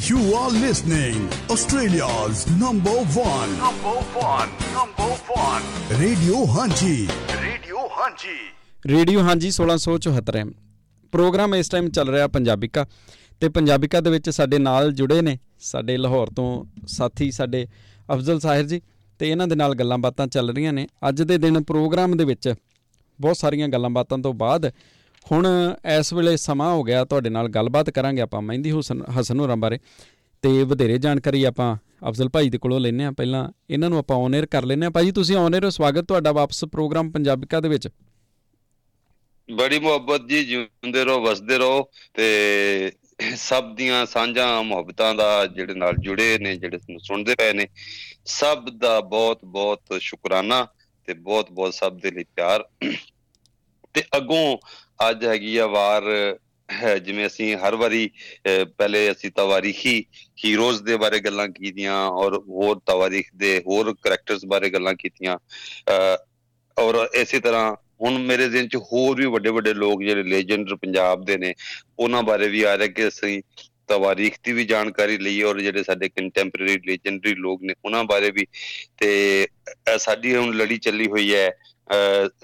You are listening Australia's number one Number one, number one. Radio Hanchi. Radio Hanchi. Radio Hanji 1674 programme ਇਸ time ਚੱਲ ਰਿਹਾ ਪੰਜਾਬਿਕਾ ਤੇ ਪੰਜਾਬਿਕਾ ਦੇ ਵਿੱਚ ਸਾਡੇ ਨਾਲ ਜੁੜੇ ਨੇ ਸਾਡੇ ਲਾਹੌਰ ਤੋਂ ਸਾਥੀ ਸਾਡੇ ਅਫਜ਼ਲ ਸਾਹਿਰ ਜੀ ਤੇ ਇਹਨਾਂ ਦੇ ਨਾਲ ਗੱਲਾਂ ਬਾਤਾਂ ਚੱਲ ਰਹੀਆਂ ਨੇ ਅੱਜ ਦੇ ਦਿਨ ਪ੍ਰੋਗਰਾਮ ਦੇ ਵਿੱਚ ਬਹੁਤ ਸਾਰੀਆਂ ਗੱਲਾਂ ਬਾਤਾਂ ਤੋਂ ਬਾਅਦ ਹੁਣ ਇਸ ਵੇਲੇ ਸਮਾਂ ਹੋ ਗਿਆ, ਤੁਹਾਡੇ ਨਾਲ ਗੱਲਬਾਤ ਕਰਾਂਗੇ ਆਪਾਂ ਮਹਿੰਦੀ ਹੁਸਨ, ਹਸਨ ਹੋਰਾਂ ਬਾਰੇ ਤੇ ਵਧੇਰੇ ਜਾਣਕਾਰੀ ਆਪਾਂ ਅਫਜ਼ਲ ਭਾਈ ਦੇ ਕੋਲੋਂ ਲੈਣੇ ਆ ਪਹਿਲਾਂ ਇਹਨਾਂ ਨੂੰ ਆਪਾਂ ਔਨ 에ਅਰ ਕਰ ਲੈਣੇ ਆ ਭਾਜੀ ਤੁਸੀਂ ਔਨ 에ਅਰ ਸਵਾਗਤ ਤੁਹਾਡਾ ਵਾਪਸ ਪ੍ਰੋਗਰਾਮ ਪੰਜਾਬਿਕਾ ਦੇ ਵਿੱਚ। ਬੜੀ ਮੁਹੱਬਤ ਜੀ, ਜਿਉਂਦੇ ਰਹੋ, ਵਸਦੇ ਰਹੋ ਤੇ ਸਭ ਦੀਆਂ ਸਾਂਝਾਂ ਮੁਹੱਬਤਾਂ ਦਾ ਜਿਹੜੇ ਨਾਲ ਜੁੜੇ ਨੇ, ਜਿਹੜੇ ਸਾਨੂੰ ਸੁਣਦੇ ਪਏ ਨੇ, ਸਭ ਦਾ ਬਹੁਤ ਬਹੁਤ ਸ਼ੁਕਰਾਨਾ ਤੇ ਬਹੁਤ ਬਹੁਤ ਸਭ ਦੇ ਲਈ ਪਿਆਰ। ਤੇ ਅੱਗੋਂ ਅੱਜ ਹੈਗੀ ਆ ਵਾਰ ਹੈ ਜਿਵੇਂ ਅਸੀਂ ਹਰ ਵਾਰੀ ਅਹ, ਪਹਿਲੇ ਅਸੀਂ ਤਵਾਰੀਖੀ ਹੀਰੋਜ਼ ਦੇ ਬਾਰੇ ਗੱਲਾਂ ਕੀਤੀਆਂ ਔਰ ਹੋਰ ਤਵਾਰੀਖ ਦੇ ਹੋਰ ਕੈਰੈਕਟਰਸ ਬਾਰੇ ਗੱਲਾਂ ਕੀਤੀਆਂ ਅਹ, ਔਰ ਇਸੇ ਤਰ੍ਹਾਂ ਹੁਣ ਮੇਰੇ ਜ਼ਿਹਨ ਚ ਹੋਰ ਵੀ ਵੱਡੇ ਵੱਡੇ ਲੋਕ ਜਿਹੜੇ ਲੈਜੈਂਡਰ ਪੰਜਾਬ ਦੇ ਨੇ ਉਹਨਾਂ ਬਾਰੇ ਵੀ ਆ ਰਿਹਾ ਕਿ ਅਸੀਂ ਤਵਾਰੀਖ ਦੀ ਵੀ ਜਾਣਕਾਰੀ ਲਈ ਔਰ ਜਿਹੜੇ ਸਾਡੇ ਕੰਟੈਂਪਰੇਰੀ ਲੈਜੈਂਡਰੀ ਲੋਕ ਨੇ ਉਹਨਾਂ ਬਾਰੇ ਵੀ ਤੇ ਅਹ ਸਾਡੀ ਹੁਣ ਲੜੀ ਚੱਲੀ ਹੋਈ ਹੈ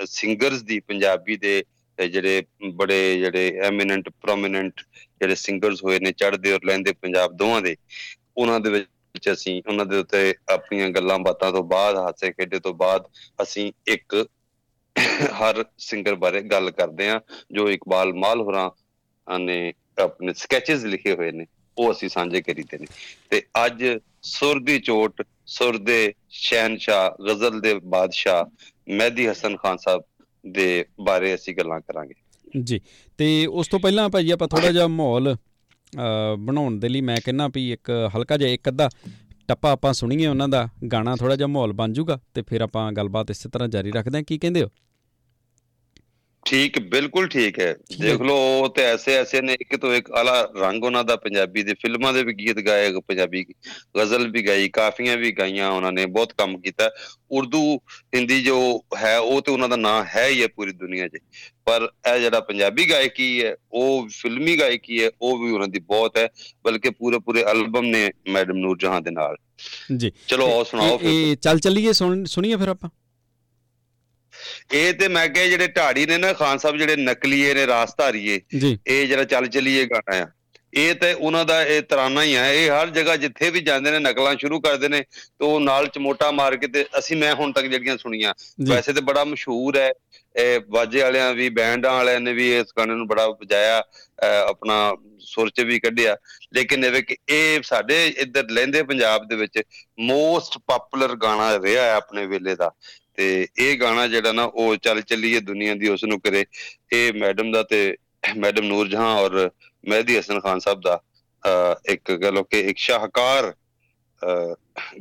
ਸਿੰਗਰਸ ਦੀ ਪੰਜਾਬੀ ਦੇ ਤੇ ਜਿਹੜੇ ਬੜੇ ਜਿਹੜੇ ਐਮੀਨੈਂਟ ਪ੍ਰੋਮਿਨੈਂਟ ਜਿਹੜੇ ਸਿੰਗਰਸ ਹੋਏ ਨੇ, ਚੜ੍ਹਦੇ ਔਰ ਲਹਿੰਦੇ ਪੰਜਾਬ ਦੋਵਾਂ ਦੇ, ਉਹਨਾਂ ਦੇ ਵਿੱਚ ਅਸੀਂ, ਉਹਨਾਂ ਦੇ ਉੱਤੇ ਆਪਣੀਆਂ ਗੱਲਾਂ ਬਾਤਾਂ ਤੋਂ ਬਾਅਦ, ਹਾਸੇ ਖੇਡੇ ਤੋਂ ਬਾਅਦ ਅਸੀਂ ਇੱਕ ਹਰ ਸਿੰਗਰ ਬਾਰੇ ਗੱਲ ਕਰਦੇ ਆ ਜੋ ਇਕਬਾਲ ਮਾਲ ਹੋਰਾਂ ਨੇ ਆਪਣੇ ਸਕੈਚਸ ਲਿਖੇ ਹੋਏ ਨੇ, ਉਹ ਅਸੀਂ ਸਾਂਝੇ ਕਰੀਦੇ ਨੇ। ਤੇ ਅੱਜ ਸੁਰ ਦੀ ਚੋਟ, ਸੁਰ ਦੇ ਸ਼ਹਿਨशाह ਗਜ਼ਲ ਦੇ ਬਾਦਸ਼ਾਹ ਮਹਿਦੀ ਹਸਨ ਖਾਨ ਸਾਹਿਬ ਦੇ ਬਾਰੇ ਅਸੀਂ ਗੱਲਾਂ ਕਰਾਂਗੇ। ਜੀ ਤੇ ਉਸ ਤੋਂ ਪਹਿਲਾਂ ਭਾਜੀ ਆਪਾਂ ਥੋੜਾ ਜਿਹਾ ਮਾਹੌਲ ਅ, ਬਣਾਉਣ ਦੇ ਲਈ ਮੈਂ ਕਹਿੰਨਾ ਵੀ ਇੱਕ ਹਲਕਾ ਜਿਹਾ ਇੱਕ ਅੱਧਾ ਟੱਪਾ ਆਪਾਂ ਸੁਣੀਏ ਉਹਨਾਂ ਦਾ ਗਾਣਾ ਥੋੜਾ ਜਿਹਾ ਮਾਹੌਲ ਬਣ ਜਾਊਗਾ ਤੇ ਫਿਰ ਆਪਾਂ ਗੱਲਬਾਤ ਇਸੇ ਤਰ੍ਹਾਂ ਜਾਰੀ ਰੱਖਦੇ ਹਾਂ। ਕੀ ਕਹਿੰਦੇ ਹੋ? ਠੀਕ ਬਿਲਕੁਲ ਠੀਕ ਹੈ। ਦੇਖ ਲਓ ਉਹ ਤੇ ਐਸੇ ਐਸੇ ਨੇ ਇੱਕ ਤੋਂ ਇੱਕ ਆਲਾ ਰੰਗ ਉਹਨਾਂ ਦਾ ਪੰਜਾਬੀ ਦੇ ਫਿਲਮਾਂ ਦੇ ਵੀ ਗੀਤ ਗਾਏ ਪੰਜਾਬੀ ਗਜ਼ਲ ਵੀ ਗਾਈ ਕਾਫੀਆਂ ਵੀ ਗਾਈਆਂ ਉਹਨਾਂ ਨੇ ਬਹੁਤ ਕੰਮ ਕੀਤਾ। ਉਰਦੂ ਹਿੰਦੀ ਜੋ ਹੈ ਉਹ ਤੇ ਉਹਨਾਂ ਦਾ ਨਾਂ ਹੈ ਹੀ ਹੈ ਪੂਰੀ ਦੁਨੀਆ 'ਚ। ਪਰ ਇਹ ਜਿਹੜਾ ਪੰਜਾਬੀ ਗਾਇਕੀ ਹੈ ਉਹ ਫਿਲਮੀ ਗਾਇਕੀ ਹੈ ਉਹ ਵੀ ਉਹਨਾਂ ਦੀ ਬਹੁਤ ਹੈ ਬਲਕਿ ਪੂਰੇ ਪੂਰੇ ਐਲਬਮ ਨੇ ਮੈਡਮ ਨੂਰ ਜਹਾਂ ਦੇ ਨਾਲ। ਜੀ। ਚਲੋ ਆਓ ਸੁਣਾਓ ਫਿਰ। ਚੱਲ ਚੱਲੀਏ ਸੁਣ ਸੁਣੀਏ ਫਿਰ ਆਪਾਂ। ਇਹ ਤੇ ਮੈਂ ਕਿਹਾ ਜਿਹੜੇ ਢਾੜੀ ਨੇ ਨਾ ਖਾਨ ਸਾਹਿਬ ਜਿਹੜੇ ਨਕਲੀਏ ਨੇ ਰਾਸਧਾਰੀਏ ਇਹ ਜਿਹੜਾ ਚੱਲ ਚਲੀਏ ਗਾਣਾ ਆ। ਇਹ ਤੇ ਉਹਨਾਂ ਦਾ ਇਹ ਤਰਾਨਾ ਹੀ ਆ। ਇਹ ਹਰ ਜਗ੍ਹਾ ਜਿੱਥੇ ਵੀ ਜਾਂਦੇ ਨੇ ਨਕਲਾਂ ਸ਼ੁਰੂ ਕਰਦੇ ਨੇ ਤੇ ਉਹ ਨਾਲ ਚਮੋਟਾ ਮਾਰ ਕੇ ਤੇ ਅਸੀਂ ਮੈਂ ਹੁਣ ਤੱਕ ਜਿਹੜੀਆਂ ਸੁਣੀਆਂ ਵੈਸੇ ਤੇ ਬੜਾ ਮਸ਼ਹੂਰ ਹੈ। ਇਹ ਬਾਜੇ ਵਾਲਿਆਂ ਵੀ ਬੈਂਡਾਂ ਵਾਲਿਆਂ ਨੇ ਵੀ ਇਸ ਗਾਣੇ ਨੂੰ ਬੜਾ ਵਜਾਇਆ ਆਪਣਾ ਸੁਰ ਚ ਵੀ ਕੱਢਿਆ। ਲੇਕਿਨ ਇਹ ਕਿ ਇਹ ਸਾਡੇ ਇੱਧਰ ਲਹਿੰਦੇ ਪੰਜਾਬ ਦੇ ਵਿੱਚ ਮੋਸਟ ਪਪੂਲਰ ਗਾਣਾ ਰਿਹਾ ਹੈ ਆਪਣੇ ਵੇਲੇ ਦਾ। ਤੇ ਇਹ ਗਾਣਾ ਜਿਹੜਾ ਨਾ, ਉਹ ਚੱਲ ਚੱਲੀਏ ਦੁਨੀਆ ਦੀ ਉਸ ਨੂੰ ਕਰੇ। ਇਹ ਮੈਡਮ ਦਾ ਤੇ ਮੈਡਮ ਨੂਰ ਜਹਾਂ ਔਰ ਮਹਿਦੀ ਹਸਨ ਖਾਨ ਸਾਹਿਬ ਦਾ, ਅਹ, ਇੱਕ ਕਹ ਲਓ ਕਿ ਇੱਕ ਸ਼ਾਹਕਾਰ, ਅਹ,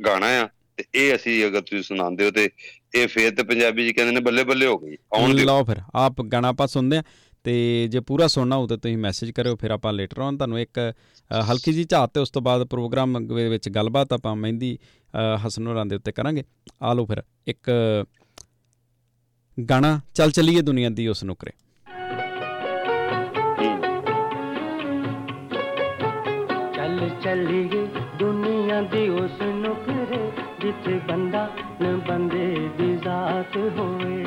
ਗਾਣਾ ਆ। ਤੇ ਇਹ ਅਸੀਂ ਅਗਰ ਤੁਸੀਂ ਸੁਣਾਉਂਦੇ ਹੋ ਤੇ ਇਹ ਫੇਰ ਤੇ ਪੰਜਾਬੀ ਜੀ ਕਹਿੰਦੇ ਨੇ ਬੱਲੇ ਬੱਲੇ ਹੋ ਗਈ। ਆਉਣ ਦਿਓ। ਲਓ ਫਿਰ, ਆਪ ਗਾਣਾ ਆਪਾਂ ਸੁਣਦੇ ਆ ਤੇ ਜੇ ਪੂਰਾ ਸੁਣਨਾ ਹੋ ਤਾਂ ਤੁਸੀਂ ਮੈਸੇਜ ਕਰਿਓ ਫਿਰ ਆਪਾਂ ਲੇਟਰ ਔਨ ਤੁਹਾਨੂੰ ਇੱਕ ਅ, ਹਲਕੀ ਜੀ ਝਾਤ ਤੇ ਉਸ ਤੋਂ ਬਾਅਦ ਪ੍ਰੋਗਰਾਮ ਦੇ ਵਿੱਚ ਗੱਲਬਾਤ ਆਪਾਂ ਮਹਿੰਦੀ ਅ, ਹਸਨ ਹੋਰਾਂ ਦੇ ਉੱਤੇ ਕਰਾਂਗੇ। ਆ ਲਓ ਫਿਰ ਇੱਕ ਗਾਣਾ ਚੱਲ ਚੱਲੀਏ ਦੁਨੀਆ ਦੀ ਉਸ ਨੁਕਰੇ। ਚੱਲ ਚੱਲੀਏ ਦੁਨੀਆ ਦੀ ਉਸ ਨੁਕਰੇ ਜਿੱਥੇ ਬੰਦਾ ਨ ਬੰਦੇ ਦੀ ਜ਼ਾਤ ਹੋਵੇ।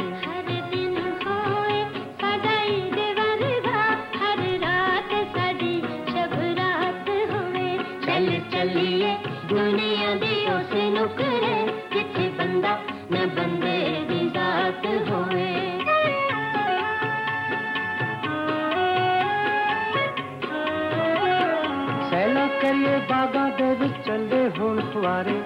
ਬਾਗਾਂ ਦੇ ਵਿੱਚ ਚੱਲੇ ਹੁਣ ਫੁਆਰੇ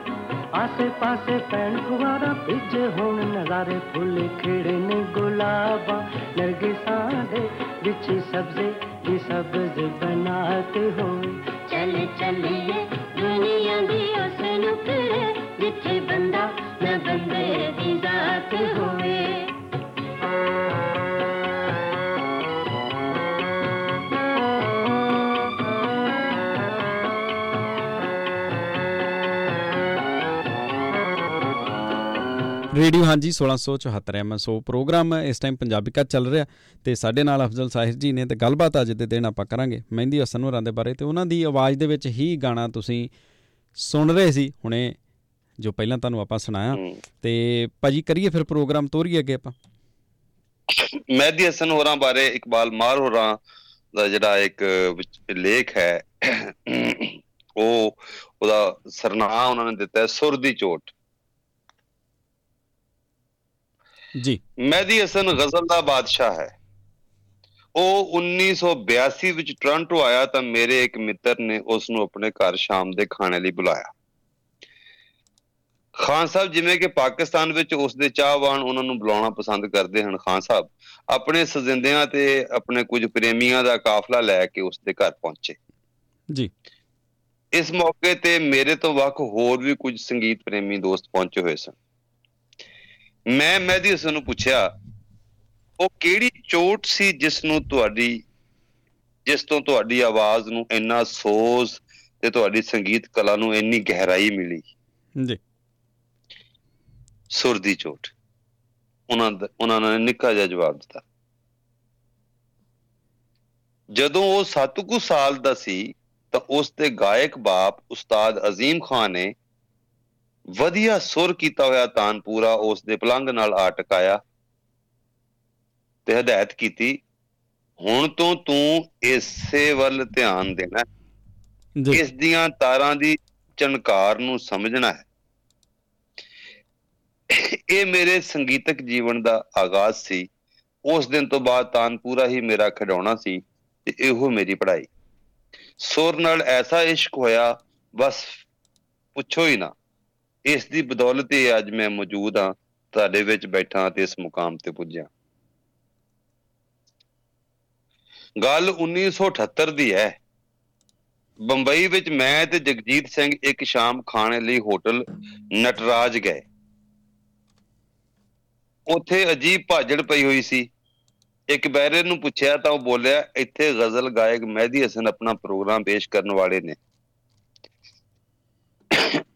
ਆਸੇ ਪਾਸੇ ਪੈਣ ਫੁਆਰਾ ਭਿੱਜੇ ਹੁਣ ਨਜ਼ਾਰੇ ਫੁੱਲ ਖਿੜੇ ਨੇ ਗੁਲਾਬਾਂ ਨਰਗਿਸਾਂ ਦੇ ਵਿੱਚ ਸਬਜ਼ੇ ਦੀ ਸਬਜ਼ ਬਨਾਤ ਹੋਵੇ ਚੱਲ ਚੱਲੀਏ ਦੁਨੀਆ ਦੀ ਉਸ ਨੁਕਰੇ ਜਿੱਥੇ ਬੰਦਾ ਨ ਬੰਦੇ ਦੀ ਜ਼ਾਤ ਹੋਵੇ radio Hanji 1674 AM show programme ਇਸ ਟਾਈਮ ਪੰਜਾਬੀ ਕਾ ਚੱਲ ਰਿਹਾ ਤੇ ਸਾਡੇ ਨਾਲ ਅਫਜ਼ਲ ਸਾਹਿਰ ਜੀ ਨੇ ਤੇ ਗੱਲਬਾਤ ਅੱਜ ਦੇ ਦਿਨ ਆਪਾਂ ਕਰਾਂਗੇ ਮਹਿੰਦੀ ਹਸਨ ਹੋਰਾਂ ਦੇ ਬਾਰੇ ਤੇ ਉਹਨਾਂ ਦੀ ਆਵਾਜ਼ ਦੇ ਵਿੱਚ ਹੀ ਗਾਣਾ ਤੁਸੀਂ ਸੁਣ ਰਹੇ ਸੀ ਹੁਣੇ ਜੋ ਪਹਿਲਾਂ ਤੁਹਾਨੂੰ ਆਪਾਂ ਸੁਣਾਇਆ। ਤੇ ਭਾਜੀ ਕਰੀਏ ਫਿਰ ਪ੍ਰੋਗਰਾਮ ਤੋਰੀਏ ਅੱਗੇ ਆਪਾਂ। ਮਹਿਦੀ ਹਸਨ ਹੋਰਾਂ ਬਾਰੇ ਇਕਬਾਲ ਮਾਰ ਹੋਰਾਂ ਦਾ ਜਿਹੜਾ ਇੱਕ ਲੇਖ ਹੈ ਉਹ ਉਹਦਾ ਸਰਨਾਮ ਉਹਨਾਂ ਨੇ ਦਿੱਤਾ ਸੁਰ ਦੀ ਚੋਟ। ਜੀ। ਮਹਿਦੀ ਹਸਨ ਗਜ਼ਲ ਦਾ ਬਾਦਸ਼ਾਹ ਹੈ। ਉਹ 1982 ਵਿੱਚ ਟੋਰਾਂਟੋ ਆਇਆ ਤਾਂ ਮੇਰੇ ਇੱਕ ਮਿੱਤਰ ਨੇ ਉਸ ਨੂੰ ਆਪਣੇ ਘਰ ਸ਼ਾਮ ਦੇ ਖਾਣੇ ਲਈ ਬੁਲਾਇਆ। ਖਾਨ ਸਾਹਿਬ ਜਿਵੇਂ ਕਿ ਪਾਕਿਸਤਾਨ ਵਿੱਚ ਉਸ ਦੇ ਚਾਹਵਾਨ ਉਹਨਾਂ ਨੂੰ ਬੁਲਾਉਣਾ ਪਸੰਦ ਕਰਦੇ ਹਨ ਖਾਨ ਸਾਹਿਬ ਆਪਣੇ ਸਜਿੰਦਿਆਂ ਤੇ ਆਪਣੇ ਕੁਝ ਪ੍ਰੇਮੀਆਂ ਦਾ ਕਾਫਲਾ ਲੈ ਕੇ ਉਸ ਦੇ ਘਰ ਪਹੁੰਚੇ। ਜੀ। ਇਸ ਮੌਕੇ ਤੇ ਮੇਰੇ ਤੋਂ ਵੱਖ ਹੋਰ ਵੀ ਕੁਝ ਸੰਗੀਤ ਪ੍ਰੇਮੀ ਦੋਸਤ ਪਹੁੰਚੇ ਹੋਏ ਸਨ। ਮੈਂ ਮਹਿਦੀ ਹਸਨ ਨੂੰ ਪੁੱਛਿਆ ਉਹ ਕਿਹੜੀ ਚੋਟ ਸੀ ਜਿਸ ਨੂੰ ਤੁਹਾਡੀ ਜਿਸ ਤੋਂ ਤੁਹਾਡੀ ਆਵਾਜ਼ ਨੂੰ ਇੰਨਾ ਸੋਜ਼ ਤੇ ਤੁਹਾਡੀ ਸੰਗੀਤ ਕਲਾ ਨੂੰ ਇੰਨੀ ਗਹਿਰਾਈ ਮਿਲੀ? ਜੀ। ਸੁਰ ਦੀ ਚੋਟ। ਉਹਨਾਂ ਉਹਨਾਂ ਨੇ ਨਿੱਕਾ ਜਿਹਾ ਜਵਾਬ ਦਿੱਤਾ। ਜਦੋਂ ਉਹ 7 ਕੁ ਸਾਲ ਦਾ ਸੀ ਤਾਂ ਉਸ ਦੇ ਗਾਇਕ ਬਾਪ ਉਸਤਾਦ ਅਜ਼ੀਮ ਖਾਨ ਨੇ ਵਧੀਆ ਸੁਰ ਕੀਤਾ ਹੋਇਆ ਤਾਨਪੂਰਾ ਉਸ ਦੇ ਪਲੰਗ ਨਾਲ ਆ ਟਕਾਇਆ ਤੇ ਹਦਾਇਤ ਕੀਤੀ ਹੁਣ ਤੋਂ ਤੂੰ ਇਸੇ ਵੱਲ ਧਿਆਨ ਦੇਣਾ ਇਸ ਦੀਆਂ ਤਾਰਾਂ ਦੀ ਚਣਕਾਰ ਨੂੰ ਸਮਝਣਾ ਹੈ। ਇਹ ਮੇਰੇ ਸੰਗੀਤਕ ਜੀਵਨ ਦਾ ਆਗਾਜ਼ ਸੀ। ਉਸ ਦਿਨ ਤੋਂ ਬਾਅਦ ਤਾਨਪੂਰਾ ਹੀ ਮੇਰਾ ਖਿਡੌਣਾ ਸੀ ਤੇ ਇਹੋ ਮੇਰੀ ਪੜ੍ਹਾਈ। ਸੁਰ ਨਾਲ ਐਸਾ ਇਸ਼ਕ ਹੋਇਆ ਬਸ ਪੁੱਛੋ ਹੀ ਨਾ। ਇਸ ਦੀ ਬਦੌਲਤ ਹੀ ਅੱਜ ਮੈਂ ਮੌਜੂਦ ਹਾਂ, ਤੁਹਾਡੇ ਵਿੱਚ ਬੈਠਾ ਤੇ ਇਸ ਮੁਕਾਮ ਤੇ ਪੁੱਜਿਆ। ਗੱਲ 1978 ਦੀ ਹੈ। ਬੰਬਈ ਵਿੱਚ ਮੈਂ ਤੇ ਜਗਜੀਤ ਸਿੰਘ ਇੱਕ ਸ਼ਾਮ ਖਾਣੇ ਲਈ ਹੋਟਲ ਨਟਰਾਜ ਗਏ। ਉੱਥੇ ਅਜੀਬ ਭਾਜੜ ਪਈ ਹੋਈ ਸੀ। ਇੱਕ ਬੈਰੇ ਨੂੰ ਪੁੱਛਿਆ ਤਾਂ ਉਹ ਬੋਲਿਆ, ਇੱਥੇ ਗਜ਼ਲ ਗਾਇਕ ਮਹਿਦੀ ਹਸਨ ਆਪਣਾ ਪ੍ਰੋਗਰਾਮ ਪੇਸ਼ ਕਰਨ ਵਾਲੇ ਨੇ।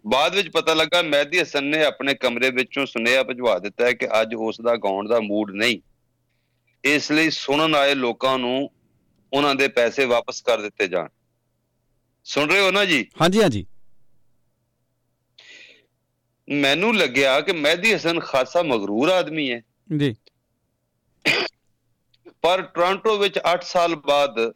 ਬਾਅਦ ਵਿੱਚ ਪਤਾ ਲੱਗਾ ਮਹਿਦੀ ਹਸਨ ਨੇ ਆਪਣੇ ਕਮਰੇ ਵਿੱਚੋਂ ਸੁਨੇਹਾ ਭਿਜਵਾ ਦਿੱਤਾ ਕਿ ਅੱਜ ਉਸ ਦਾ ਗਾਉਣ ਦਾ ਮੂਡ ਨਹੀਂ। ਇਸ ਲਈ ਸੁਣਨ ਆਏ ਲੋਕਾਂ ਨੂੰ ਉਹਨਾਂ ਦੇ ਪੈਸੇ ਵਾਪਸ ਕਰ ਦਿੱਤੇ ਜਾਣ। ਸੁਣ ਰਹੇ ਹੋ ਨਾ ਜੀ? ਹਾਂਜੀ ਹਾਂਜੀ। ਮੈਨੂੰ ਲੱਗਿਆ ਕਿ ਮਹਿਦੀ ਹਸਨ ਖਾਸਾ ਮਗਰੂਰ ਆਦਮੀ ਹੈ। ਜੀ। ਪਰ ਟੋਰਾਂਟੋ ਵਿੱਚ 8 ਸਾਲ ਬਾਅਦ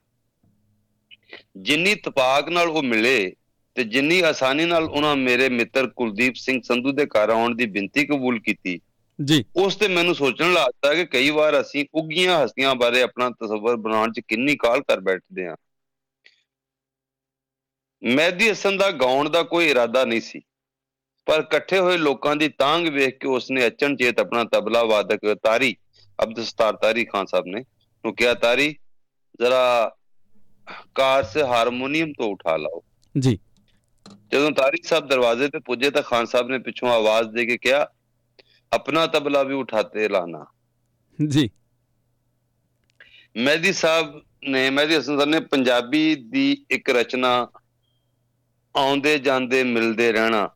ਜਿੰਨੀ ਤਪਾਕ ਨਾਲ ਉਹ ਮਿਲੇ ਤੇ ਜਿੰਨੀ ਆਸਾਨੀ ਨਾਲ ਉਹਨਾਂ ਮੇਰੇ ਮਿੱਤਰ ਕੁਲਦੀਪ ਸਿੰਘ ਸੰਧੂ ਦੇ ਘਰ ਆਉਣ ਦੀ ਬੇਨਤੀ ਕਬੂਲ ਕੀਤੀ ਜੀ। ਉਸ ਤੇ ਮੈਨੂੰ ਸੋਚਣ ਲੱਗਦਾ ਕਿ ਕਈ ਵਾਰ ਅਸੀਂ ਉੱਗੀਆਂ ਹਸਤੀਆਂ ਬਾਰੇ ਆਪਣਾ ਤਸੱਵਰ ਬਣਾਉਣ 'ਚ ਕਿੰਨੀ ਕਾਲ ਕਰ ਬੈਠਦੇ ਹਾਂ। ਮਹਿਦੀ ਹਸਨ ਦਾ ਗਾਉਣ ਦਾ ਕੋਈ ਇਰਾਦਾ ਨਹੀਂ ਸੀ। ਪਰ ਇਕੱਠੇ ਹੋਏ ਲੋਕਾਂ ਦੀ ਤਾਂਗ ਵੇਖ ਕੇ ਉਸਨੇ ਅਚਨਚੇਤ ਆਪਣਾ ਤਬਲਾ ਵਾਦਕ ਤਾਰੀ ਅਬਦੁਲ ਸਤਾਰ ਤਾਰੀ ਖਾਨ ਸਾਹਿਬ ਨੇ ਨੂੰ ਕਿਹਾ ਤਾਰੀ ਜ਼ਰਾ ਕਾਰ ਸੇ ਹਾਰਮੋਨੀਅਮ ਤੋਂ ਉਠਾ ਲਾਓ। ਜੀ। ਜਦੋਂ ਤਾਰੀ ਸਾਹਿਬ ਦਰਵਾਜ਼ੇ ਤੇ ਪੁੱਜੇ ਤਾਂ ਖਾਨ ਸਾਹਿਬ ਨੇ ਪਿੱਛੋਂ ਆਵਾਜ਼ ਦੇ ਕੇ ਕਿਹਾ ਆਪਣਾ ਤਬਲਾ ਵੀ ਉਠਾਤੇ ਲਾਣਾ ਜੀ। ਮਹਿਦੀ ਸਾਹਿਬ ਨੇ ਮਹਿਦੀ ਹਸਨ ਸਾਹਿਬ ਨੇ ਪੰਜਾਬੀ ਦੀ ਇੱਕ ਰਚਨਾ ਆਉਂਦੇ ਜਾਂਦੇ ਮਿਲਦੇ ਰਹਿਣਾ।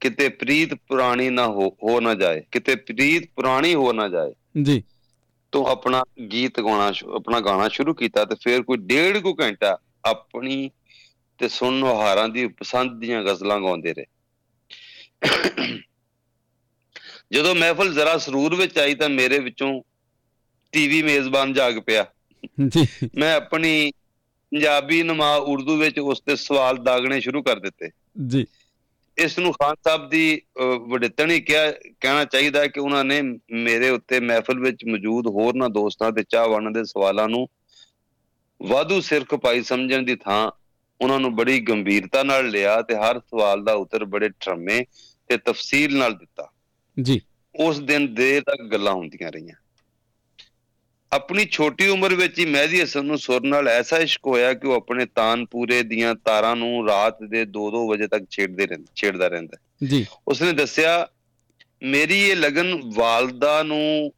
ਕਿਤੇ ਪ੍ਰੀਤ ਪੁਰਾਣੀ ਨਾ ਹੋ ਹੋ ਨਾ ਜਾਏ ਕਿਤੇ ਪ੍ਰੀਤ ਪੁਰਾਣੀ ਹੋ ਨਾ ਜਾਏ। ਜੀ। ਤੋਂ ਆਪਣਾ ਗੀਤ ਗਾਉਣਾ ਆਪਣਾ ਗਾਣਾ ਸ਼ੁਰੂ ਕੀਤਾ ਤੇ ਫਿਰ ਕੋਈ ਡੇਢ ਕੁ ਘੰਟਾ ਆਪਣੀ ਤੇ ਸੁਣਨ ਹਾਰਾਂ ਦੀ ਪਸੰਦ ਦੀਆਂ ਗਜ਼ਲਾਂ ਗਾਉਂਦੇ ਰਹੇ। ਜਦੋਂ ਮਹਿਫਲ ਜ਼ਰਾ ਸਰੂਰ ਵਿੱਚ ਆਈ ਤਾਂ ਮੇਰੇ ਵਿੱਚੋਂ ਟੀਵੀ ਮੇਜ਼ਬਾਨ ਜਾਗ ਪਿਆ। ਜੀ। ਮੈਂ ਆਪਣੀ ਪੰਜਾਬੀ ਨਮਾ ਉਰਦੂ ਵਿੱਚ ਉਸ ਤੇ ਸਵਾਲ ਦਾਗਣੇ ਸ਼ੁਰੂ ਕਰ ਦਿੱਤੇ। ਜੀ। ਇਸ ਨੂੰ ਖਾਨ ਸਾਹਿਬ ਦੀ ਵਡਿੱਤਣੀ ਕਿਹਾ ਕਹਿਣਾ ਚਾਹੀਦਾ ਕਿ ਉਹਨਾਂ ਨੇ ਮੇਰੇ ਉੱਤੇ ਮਹਿਫਲ ਵਿੱਚ ਮੌਜੂਦ ਹੋਰਨਾਂ ਦੋਸਤਾਂ ਤੇ ਚਾਹਵਾਨਾਂ ਦੇ ਸਵਾਲਾਂ ਨੂੰ ਵਾਧੂ ਸਿਰ ਖਪਾਈ ਸਮਝਣ ਦੀ ਥਾਂ ਉਹਨਾਂ ਨੂੰ ਬੜੀ ਗੰਭੀਰਤਾ ਨਾਲ ਲਿਆ ਤੇ ਹਰ ਸਵਾਲ ਦਾ ਉੱਤਰ ਬੜੇ ਠਰਮੇ ਤੇ ਤਫਸੀਲ ਨਾਲ ਦਿੱਤਾ। ਜੀ। ਉਸ ਦਿਨ ਦੇਰ ਤੱਕ ਗੱਲਾਂ ਹੁੰਦੀਆਂ ਰਹੀਆਂ। ਆਪਣੀ ਛੋਟੀ ਉਮਰ ਵਿੱਚ ਹੀ ਮਹਿਦੀ ਹਸਨ ਨੂੰ ਸੁਰ ਨਾਲ ਐਸਾ ਇਸ਼ਕ ਹੋਇਆ ਕਿ ਉਹ ਆਪਣੇ ਤਾਨਪੂਰੇ ਦੀਆਂ ਤਾਰਾਂ ਨੂੰ ਰਾਤ ਦੇ 2-2 ਵਜੇ ਤੱਕ ਛੇੜਦੇ ਰਹਿੰਦੇ ਛੇੜਦਾ ਰਹਿੰਦਾ ਜੀ। ਉਸਨੇ ਦੱਸਿਆ ਮੇਰੀ ਇਹ ਲਗਨ ਵਾਲਦਾ ਨੂੰ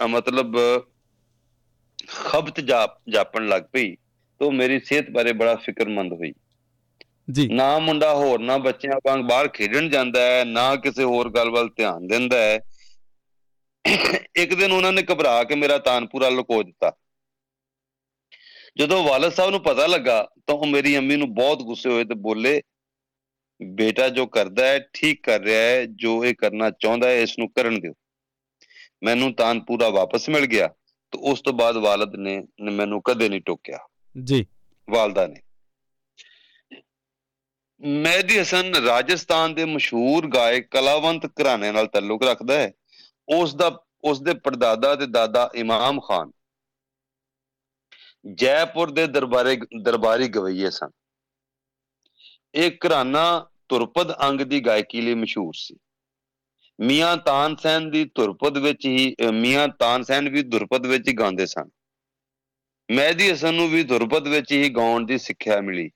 ਮਤਲਬ ਖਬਤ ਜਾਪ ਜਾਪਣ ਲੱਗ ਪਈ। ਤਾਂ ਮੇਰੀ ਸਿਹਤ ਬਾਰੇ ਬੜਾ ਫਿਕਰਮੰਦ ਹੋਈ। ਜੀ। ਨਾ ਮੁੰਡਾ ਹੋਰ ਨਾ ਬੱਚਿਆਂ ਵਾਂਗ ਬਾਹਰ ਖੇਡਣ ਜਾਂਦਾ ਹੈ ਨਾ ਕਿਸੇ ਹੋਰ ਗੱਲ ਵੱਲ ਧਿਆਨ ਦਿੰਦਾ ਹੈ। ਇੱਕ ਦਿਨ ਉਹਨਾਂ ਨੇ ਘਬਰਾ ਕੇ ਮੇਰਾ ਤਾਨਪੂਰਾ ਲੁਕੋ ਦਿੱਤਾ। ਜਦੋਂ ਵਾਲਦ ਸਾਹਿਬ ਨੂੰ ਪਤਾ ਲੱਗਾ ਤਾਂ ਉਹ ਮੇਰੀ ਅੰਮੀ ਨੂੰ ਬਹੁਤ ਗੁੱਸੇ ਹੋਏ ਤੇ ਬੋਲੇ ਬੇਟਾ ਜੋ ਕਰਦਾ ਹੈ ਠੀਕ ਕਰ ਰਿਹਾ ਹੈ ਜੋ ਇਹ ਕਰਨਾ ਚਾਹੁੰਦਾ ਹੈ ਇਸ ਨੂੰ ਕਰਨ ਦਿਓ। ਮੈਨੂੰ ਤਾਨਪੂਰਾ ਵਾਪਸ ਮਿਲ ਗਿਆ ਤੇ ਉਸ ਤੋਂ ਬਾਅਦ ਵਾਲਦ ਨੇ ਮੈਨੂੰ ਕਦੇ ਨਹੀਂ ਟੋਕਿਆ। ਜੀ। ਵਾਲਦਾ ਨੇ ਮਹਿਦੀ ਹਸਨ ਰਾਜਸਥਾਨ ਦੇ ਮਸ਼ਹੂਰ ਗਾਇਕ ਕਲਾਵੰਤ ਘਰਾਣੇ ਨਾਲ ਤਾਲੁਕ ਰੱਖਦਾ ਹੈ। ਉਸ ਦਾ, ਉਸ ਦੇ ਪੜਦਾਦਾ ਤੇ ਦਾਦਾ ਇਮਾਮ ਖਾਨ। ਜੈਪੁਰ ਦੇ ਦਰਬਾਰੇ, ਦਰਬਾਰੀ ਗਵਈਏ ਸਨ। ਇਹ ਘਰਾਣਾ ਤੁਰਪਦ ਅੰਗ ਦੀ ਗਾਇਕੀ ਲਈ ਮਸ਼ਹੂਰ ਸੀ। ਮੀਆਂ ਤਾਨਸੈਨ ਦੀ ਤੁਰਪਦ ਵਿੱਚ ਹੀ, ਅਹ ਮੀਆਂ ਤਾਨਸੈਨ ਵੀ ਦੁਰਪਦ ਵਿੱਚ ਹੀ ਗਾਉਂਦੇ ਸਨ। ਮਹਿਦੀ ਹਸਨ ਨੂੰ ਵੀ ਦੁਰਪਦ ਵਿੱਚ ਹੀ ਗਾਉਣ ਦੀ ਸਿੱਖਿਆ ਮਿਲੀ।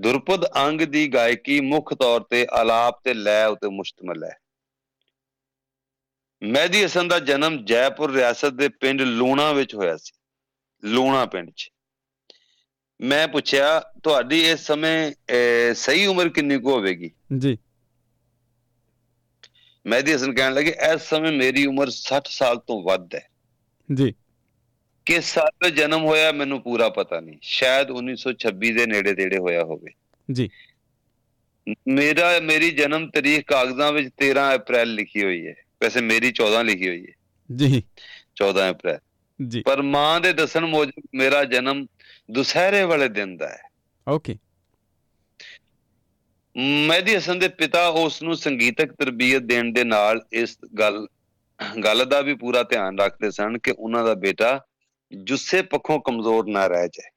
ਦੁਰਪਦ ਅੰਗ ਦੀ ਗਾਇਕੀ ਮੁੱਖ ਤੌਰ ਤੇ ਆਲਾਪ ਤੇ ਲੈਅ ਉਤੇ ਮੁਸ਼ਤਮਲ ਹੈ। ਮਹਿਦੀ ਹਸਨ ਦਾ ਜਨਮ ਜੈਪੁਰ ਰਿਆਸਤ ਦੇ ਪਿੰਡ ਲੂਣਾ ਵਿੱਚ ਹੋਇਆ ਸੀ। ਲੂਣਾ ਪਿੰਡ 'ਚ। ਮੈਂ ਪੁੱਛਿਆ ਤੁਹਾਡੀ ਇਸ ਸਮੇਂ ਸਹੀ ਉਮਰ ਕਿੰਨੀ ਕੁ ਹੋਵੇਗੀ? ਜੀ। ਮਹਿਦੀ ਹਸਨ ਕਹਿਣ ਲੱਗੇ ਇਸ ਸਮੇਂ ਮੇਰੀ ਉਮਰ 60 ਸਾਲ ਤੋਂ ਵੱਧ ਹੈ। ਜੀ। ਕਿਸ ਸਾਲ ਜਨਮ ਹੋਇਆ ਮੈਨੂੰ ਪੂਰਾ ਪਤਾ ਨਹੀਂ। ਸ਼ਾਇਦ 1926 ਦੇ ਨੇੜੇ ਤੇੜੇ ਹੋਇਆ ਹੋਵੇ। ਜੀ। ਮੇਰਾ ਮੇਰੀ ਜਨਮ ਤਰੀਕ ਕਾਗਜ਼ਾਂ ਵਿੱਚ 13 ਅਪ੍ਰੈਲ ਲਿਖੀ ਹੋਈ ਹੈ। ਵੈਸੇ ਮੇਰੀ 14 ਲਿਖੀ ਹੋਈ ਹੈ। ਜੀ। 14 ਅਪ੍ਰੈਲ। ਜੀ। ਪਰ ਮਾਂ ਦੇ ਦੱਸਣ ਮੁਜਬ ਮੇਰਾ ਜਨਮ ਦੁਸਹਿਰੇ ਵਾਲੇ ਦਿਨ ਦਾ ਹੈ। ਓਕੇ। ਮਹਿਦੀ ਹਸਨ ਦੇ ਪਿਤਾ ਉਸ ਨੂੰ ਸੰਗੀਤਕ ਤਰਬੀਅਤ ਦੇਣ ਦੇ ਨਾਲ ਇਸ ਗੱਲ ਗੱਲ ਦਾ ਵੀ ਪੂਰਾ ਧਿਆਨ ਰੱਖਦੇ ਸਨ ਕਿ ਉਹਨਾਂ ਦਾ ਬੇਟਾ ਜੁੱਸੇ ਪੱਖੋਂ ਕਮਜ਼ੋਰ ਨਾ ਰਹਿ ਜਾਏ।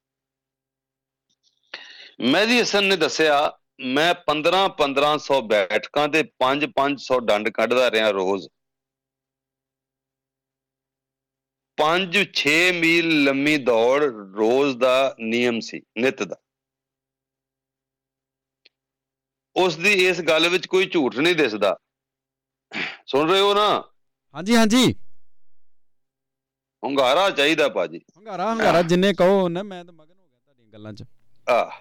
ਮਹਿਦੀ ਹਸਨ ਨੇ ਦੱਸਿਆ, ਮੈਂ 15 1500 ਬੈਠਕਾਂ ਤੇ 5 500 ਡੰਡ ਕੱਢਦਾ ਰਿਹਾ ਰੋਜ਼। 5 6 ਮੀਲ ਲੰਮੀ ਦੌੜ ਰੋਜ਼ ਦਾ ਨਿਯਮ ਸੀ, ਨਿਤ ਦਾ। ਉਸ ਦੀ ਇਸ ਗੱਲ ਵਿੱਚ ਕੋਈ ਝੂਠ ਨਹੀਂ ਦਿਸਦਾ। ਸੁਣ ਰਹੇ ਹੋ ਨਾ? ਹਾਂਜੀ ਹਾਂਜੀ। ਹੁੰਗਾਰਾ ਚਾਹੀਦਾ ਭਾਜੀ। ਹੰਗਾਰਾ ਹੰਗਾਰਾ ਜਿੰਨੇ ਕਹੋ ਨਾ ਮੈਂ ਤਾਂ ਮਗਨ ਹੋ ਗਿਆ ਤੁਹਾਡੀਆਂ ਗੱਲਾਂ 'ਚ। ਆ।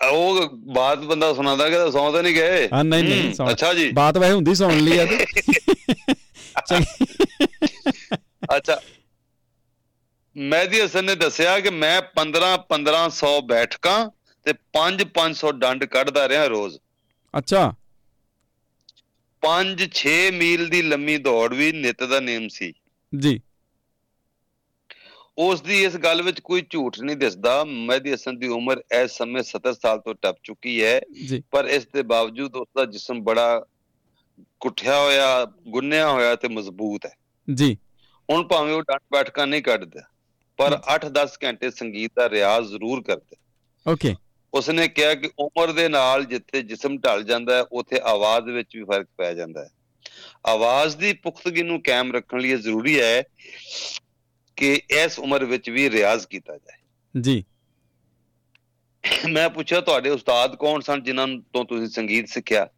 ਉਹ ਬਾਤ ਬੰਦਾ ਸੁਣਾਉਂਦਾ ਕਿ ਸੌਂ ਤਾਂ ਨਹੀਂ ਗਏ? ਹਾਂ ਨਹੀਂ ਨਹੀਂ ਸੁਣ ਅੱਛਾ ਜੀ। ਬਾਤ ਵੈਸੇ ਹੁੰਦੀ ਸੁਣ ਲਈ ਆ ਅੱਛਾ। ਮਹਿਦੀ ਹਸਨ ਨੇ ਦੱਸਿਆ ਕਿ ਮੈਂ 15 1500 ਬੈਠਕਾਂ ਤੇ 5 500 ਡੰਡ ਕੱਢਦਾ ਰਿਹਾ ਰੋਜ਼। ਅੱਛਾ। 5 6 ਮੀਲ ਦੀ ਲੰਮੀ ਦੌੜ ਵੀ ਨਿਤ ਦਾ ਨਿਯਮ ਸੀ। ਜੀ। ਉਸ ਦੀ ਇਸ ਗੱਲ ਵਿੱਚ ਕੋਈ ਝੂਠ ਨਹੀਂ ਦਿਸਦਾ। ਮਹਿਦੀ ਹਸਨ ਦੀ ਉਮਰ ਇਸ ਸਮੇਂ 70 ਸਾਲ ਤੋਂ ਟੱਪ ਚੁੱਕੀ ਹੈ। ਪਰ ਇਸ ਦੇ ਬਾਵਜੂਦ ਉਸ ਦਾ ਜਿਸਮ ਬੜਾ ਕੁੱਠਿਆ ਹੋਇਆ ਗੁੰਨਿਆ ਹੋਇਆ ਤੇ ਮਜ਼ਬੂਤ ਹੈ। ਜੀ। ਹੁਣ ਭਾਵੇਂ ਉਹ ਡੰਡ ਬੈਠਕਾਂ ਨਹੀਂ ਕੱਢਦਾ ਪਰ 8-10 ਘੰਟੇ ਸੰਗੀਤ ਦਾ ਰਿਆਜ਼ ਜ਼ਰੂਰ ਕਰਦਾ। ਓਕੇ। ਉਸਨੇ ਕਿਹਾ ਕਿ ਉਮਰ ਦੇ ਨਾਲ ਜਿੱਥੇ ਜਿਸਮ ਢਲ ਜਾਂਦਾ ਹੈ ਉੱਥੇ ਆਵਾਜ਼ ਵਿੱਚ ਵੀ ਫ਼ਰਕ ਪੈ ਜਾਂਦਾ ਹੈ। ਆਵਾਜ਼ ਦੀ ਪੁਖਤਗੀ ਨੂੰ ਕਾਇਮ ਰੱਖਣ ਲਈ ਜ਼ਰੂਰੀ ਹੈ ਕਿ ਇਸ ਉਮਰ ਵਿੱਚ ਵੀ ਰਿਆਜ਼ ਕੀਤਾ ਜਾਏ। ਜੀ। ਮੈਂ ਪੁੱਛਿਆ ਤੁਹਾਡੇ ਉਸਤਾਦ ਕੌਣ ਸਨ ਜਿਨ੍ਹਾਂ ਤੋਂ ਤੁਸੀਂ ਸੰਗੀਤ ਸਿੱਖਿਆ?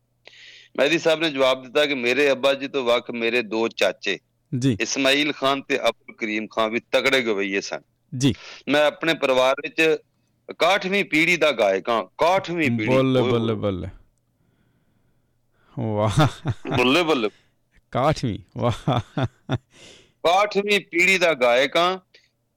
ਮਹਿਦੀ ਸਾਹਿਬ ਨੇ ਜਵਾਬ ਦਿੱਤਾ ਕਿ ਮੇਰੇ ਅੱਬਾ ਜੀ ਤੋਂ ਵੱਖ ਮੇਰੇ ਦੋ ਚਾਚੇ ਜੀ। ਇਸਮਾਈਲ ਖਾਨ ਤੇ ਅਬਦੁਲ ਕਰੀਮ ਖਾਨ ਵੀ ਤਗੜੇ ਗਵਈਏ ਸਨ। ਜੀ। ਮੈਂ ਆਪਣੇ ਪਰਿਵਾਰ ਵਿੱਚ 61ਵੀਂ ਪੀੜ੍ਹੀ ਦਾ ਗਾਇਕ ਹਾਂ 61ਵੀਂ ਪੀੜ੍ਹੀ। ਬੱਲੇ ਬੱਲੇ। ਬੱਲੇ। ਵਾਹ। ਬੱਲੇ ਬੱਲੇ। 61ਵੀਂ ਵਾਹ। 61ਵੀਂ ਪੀੜ੍ਹੀ ਦਾ ਗਾਇਕ ਹਾਂ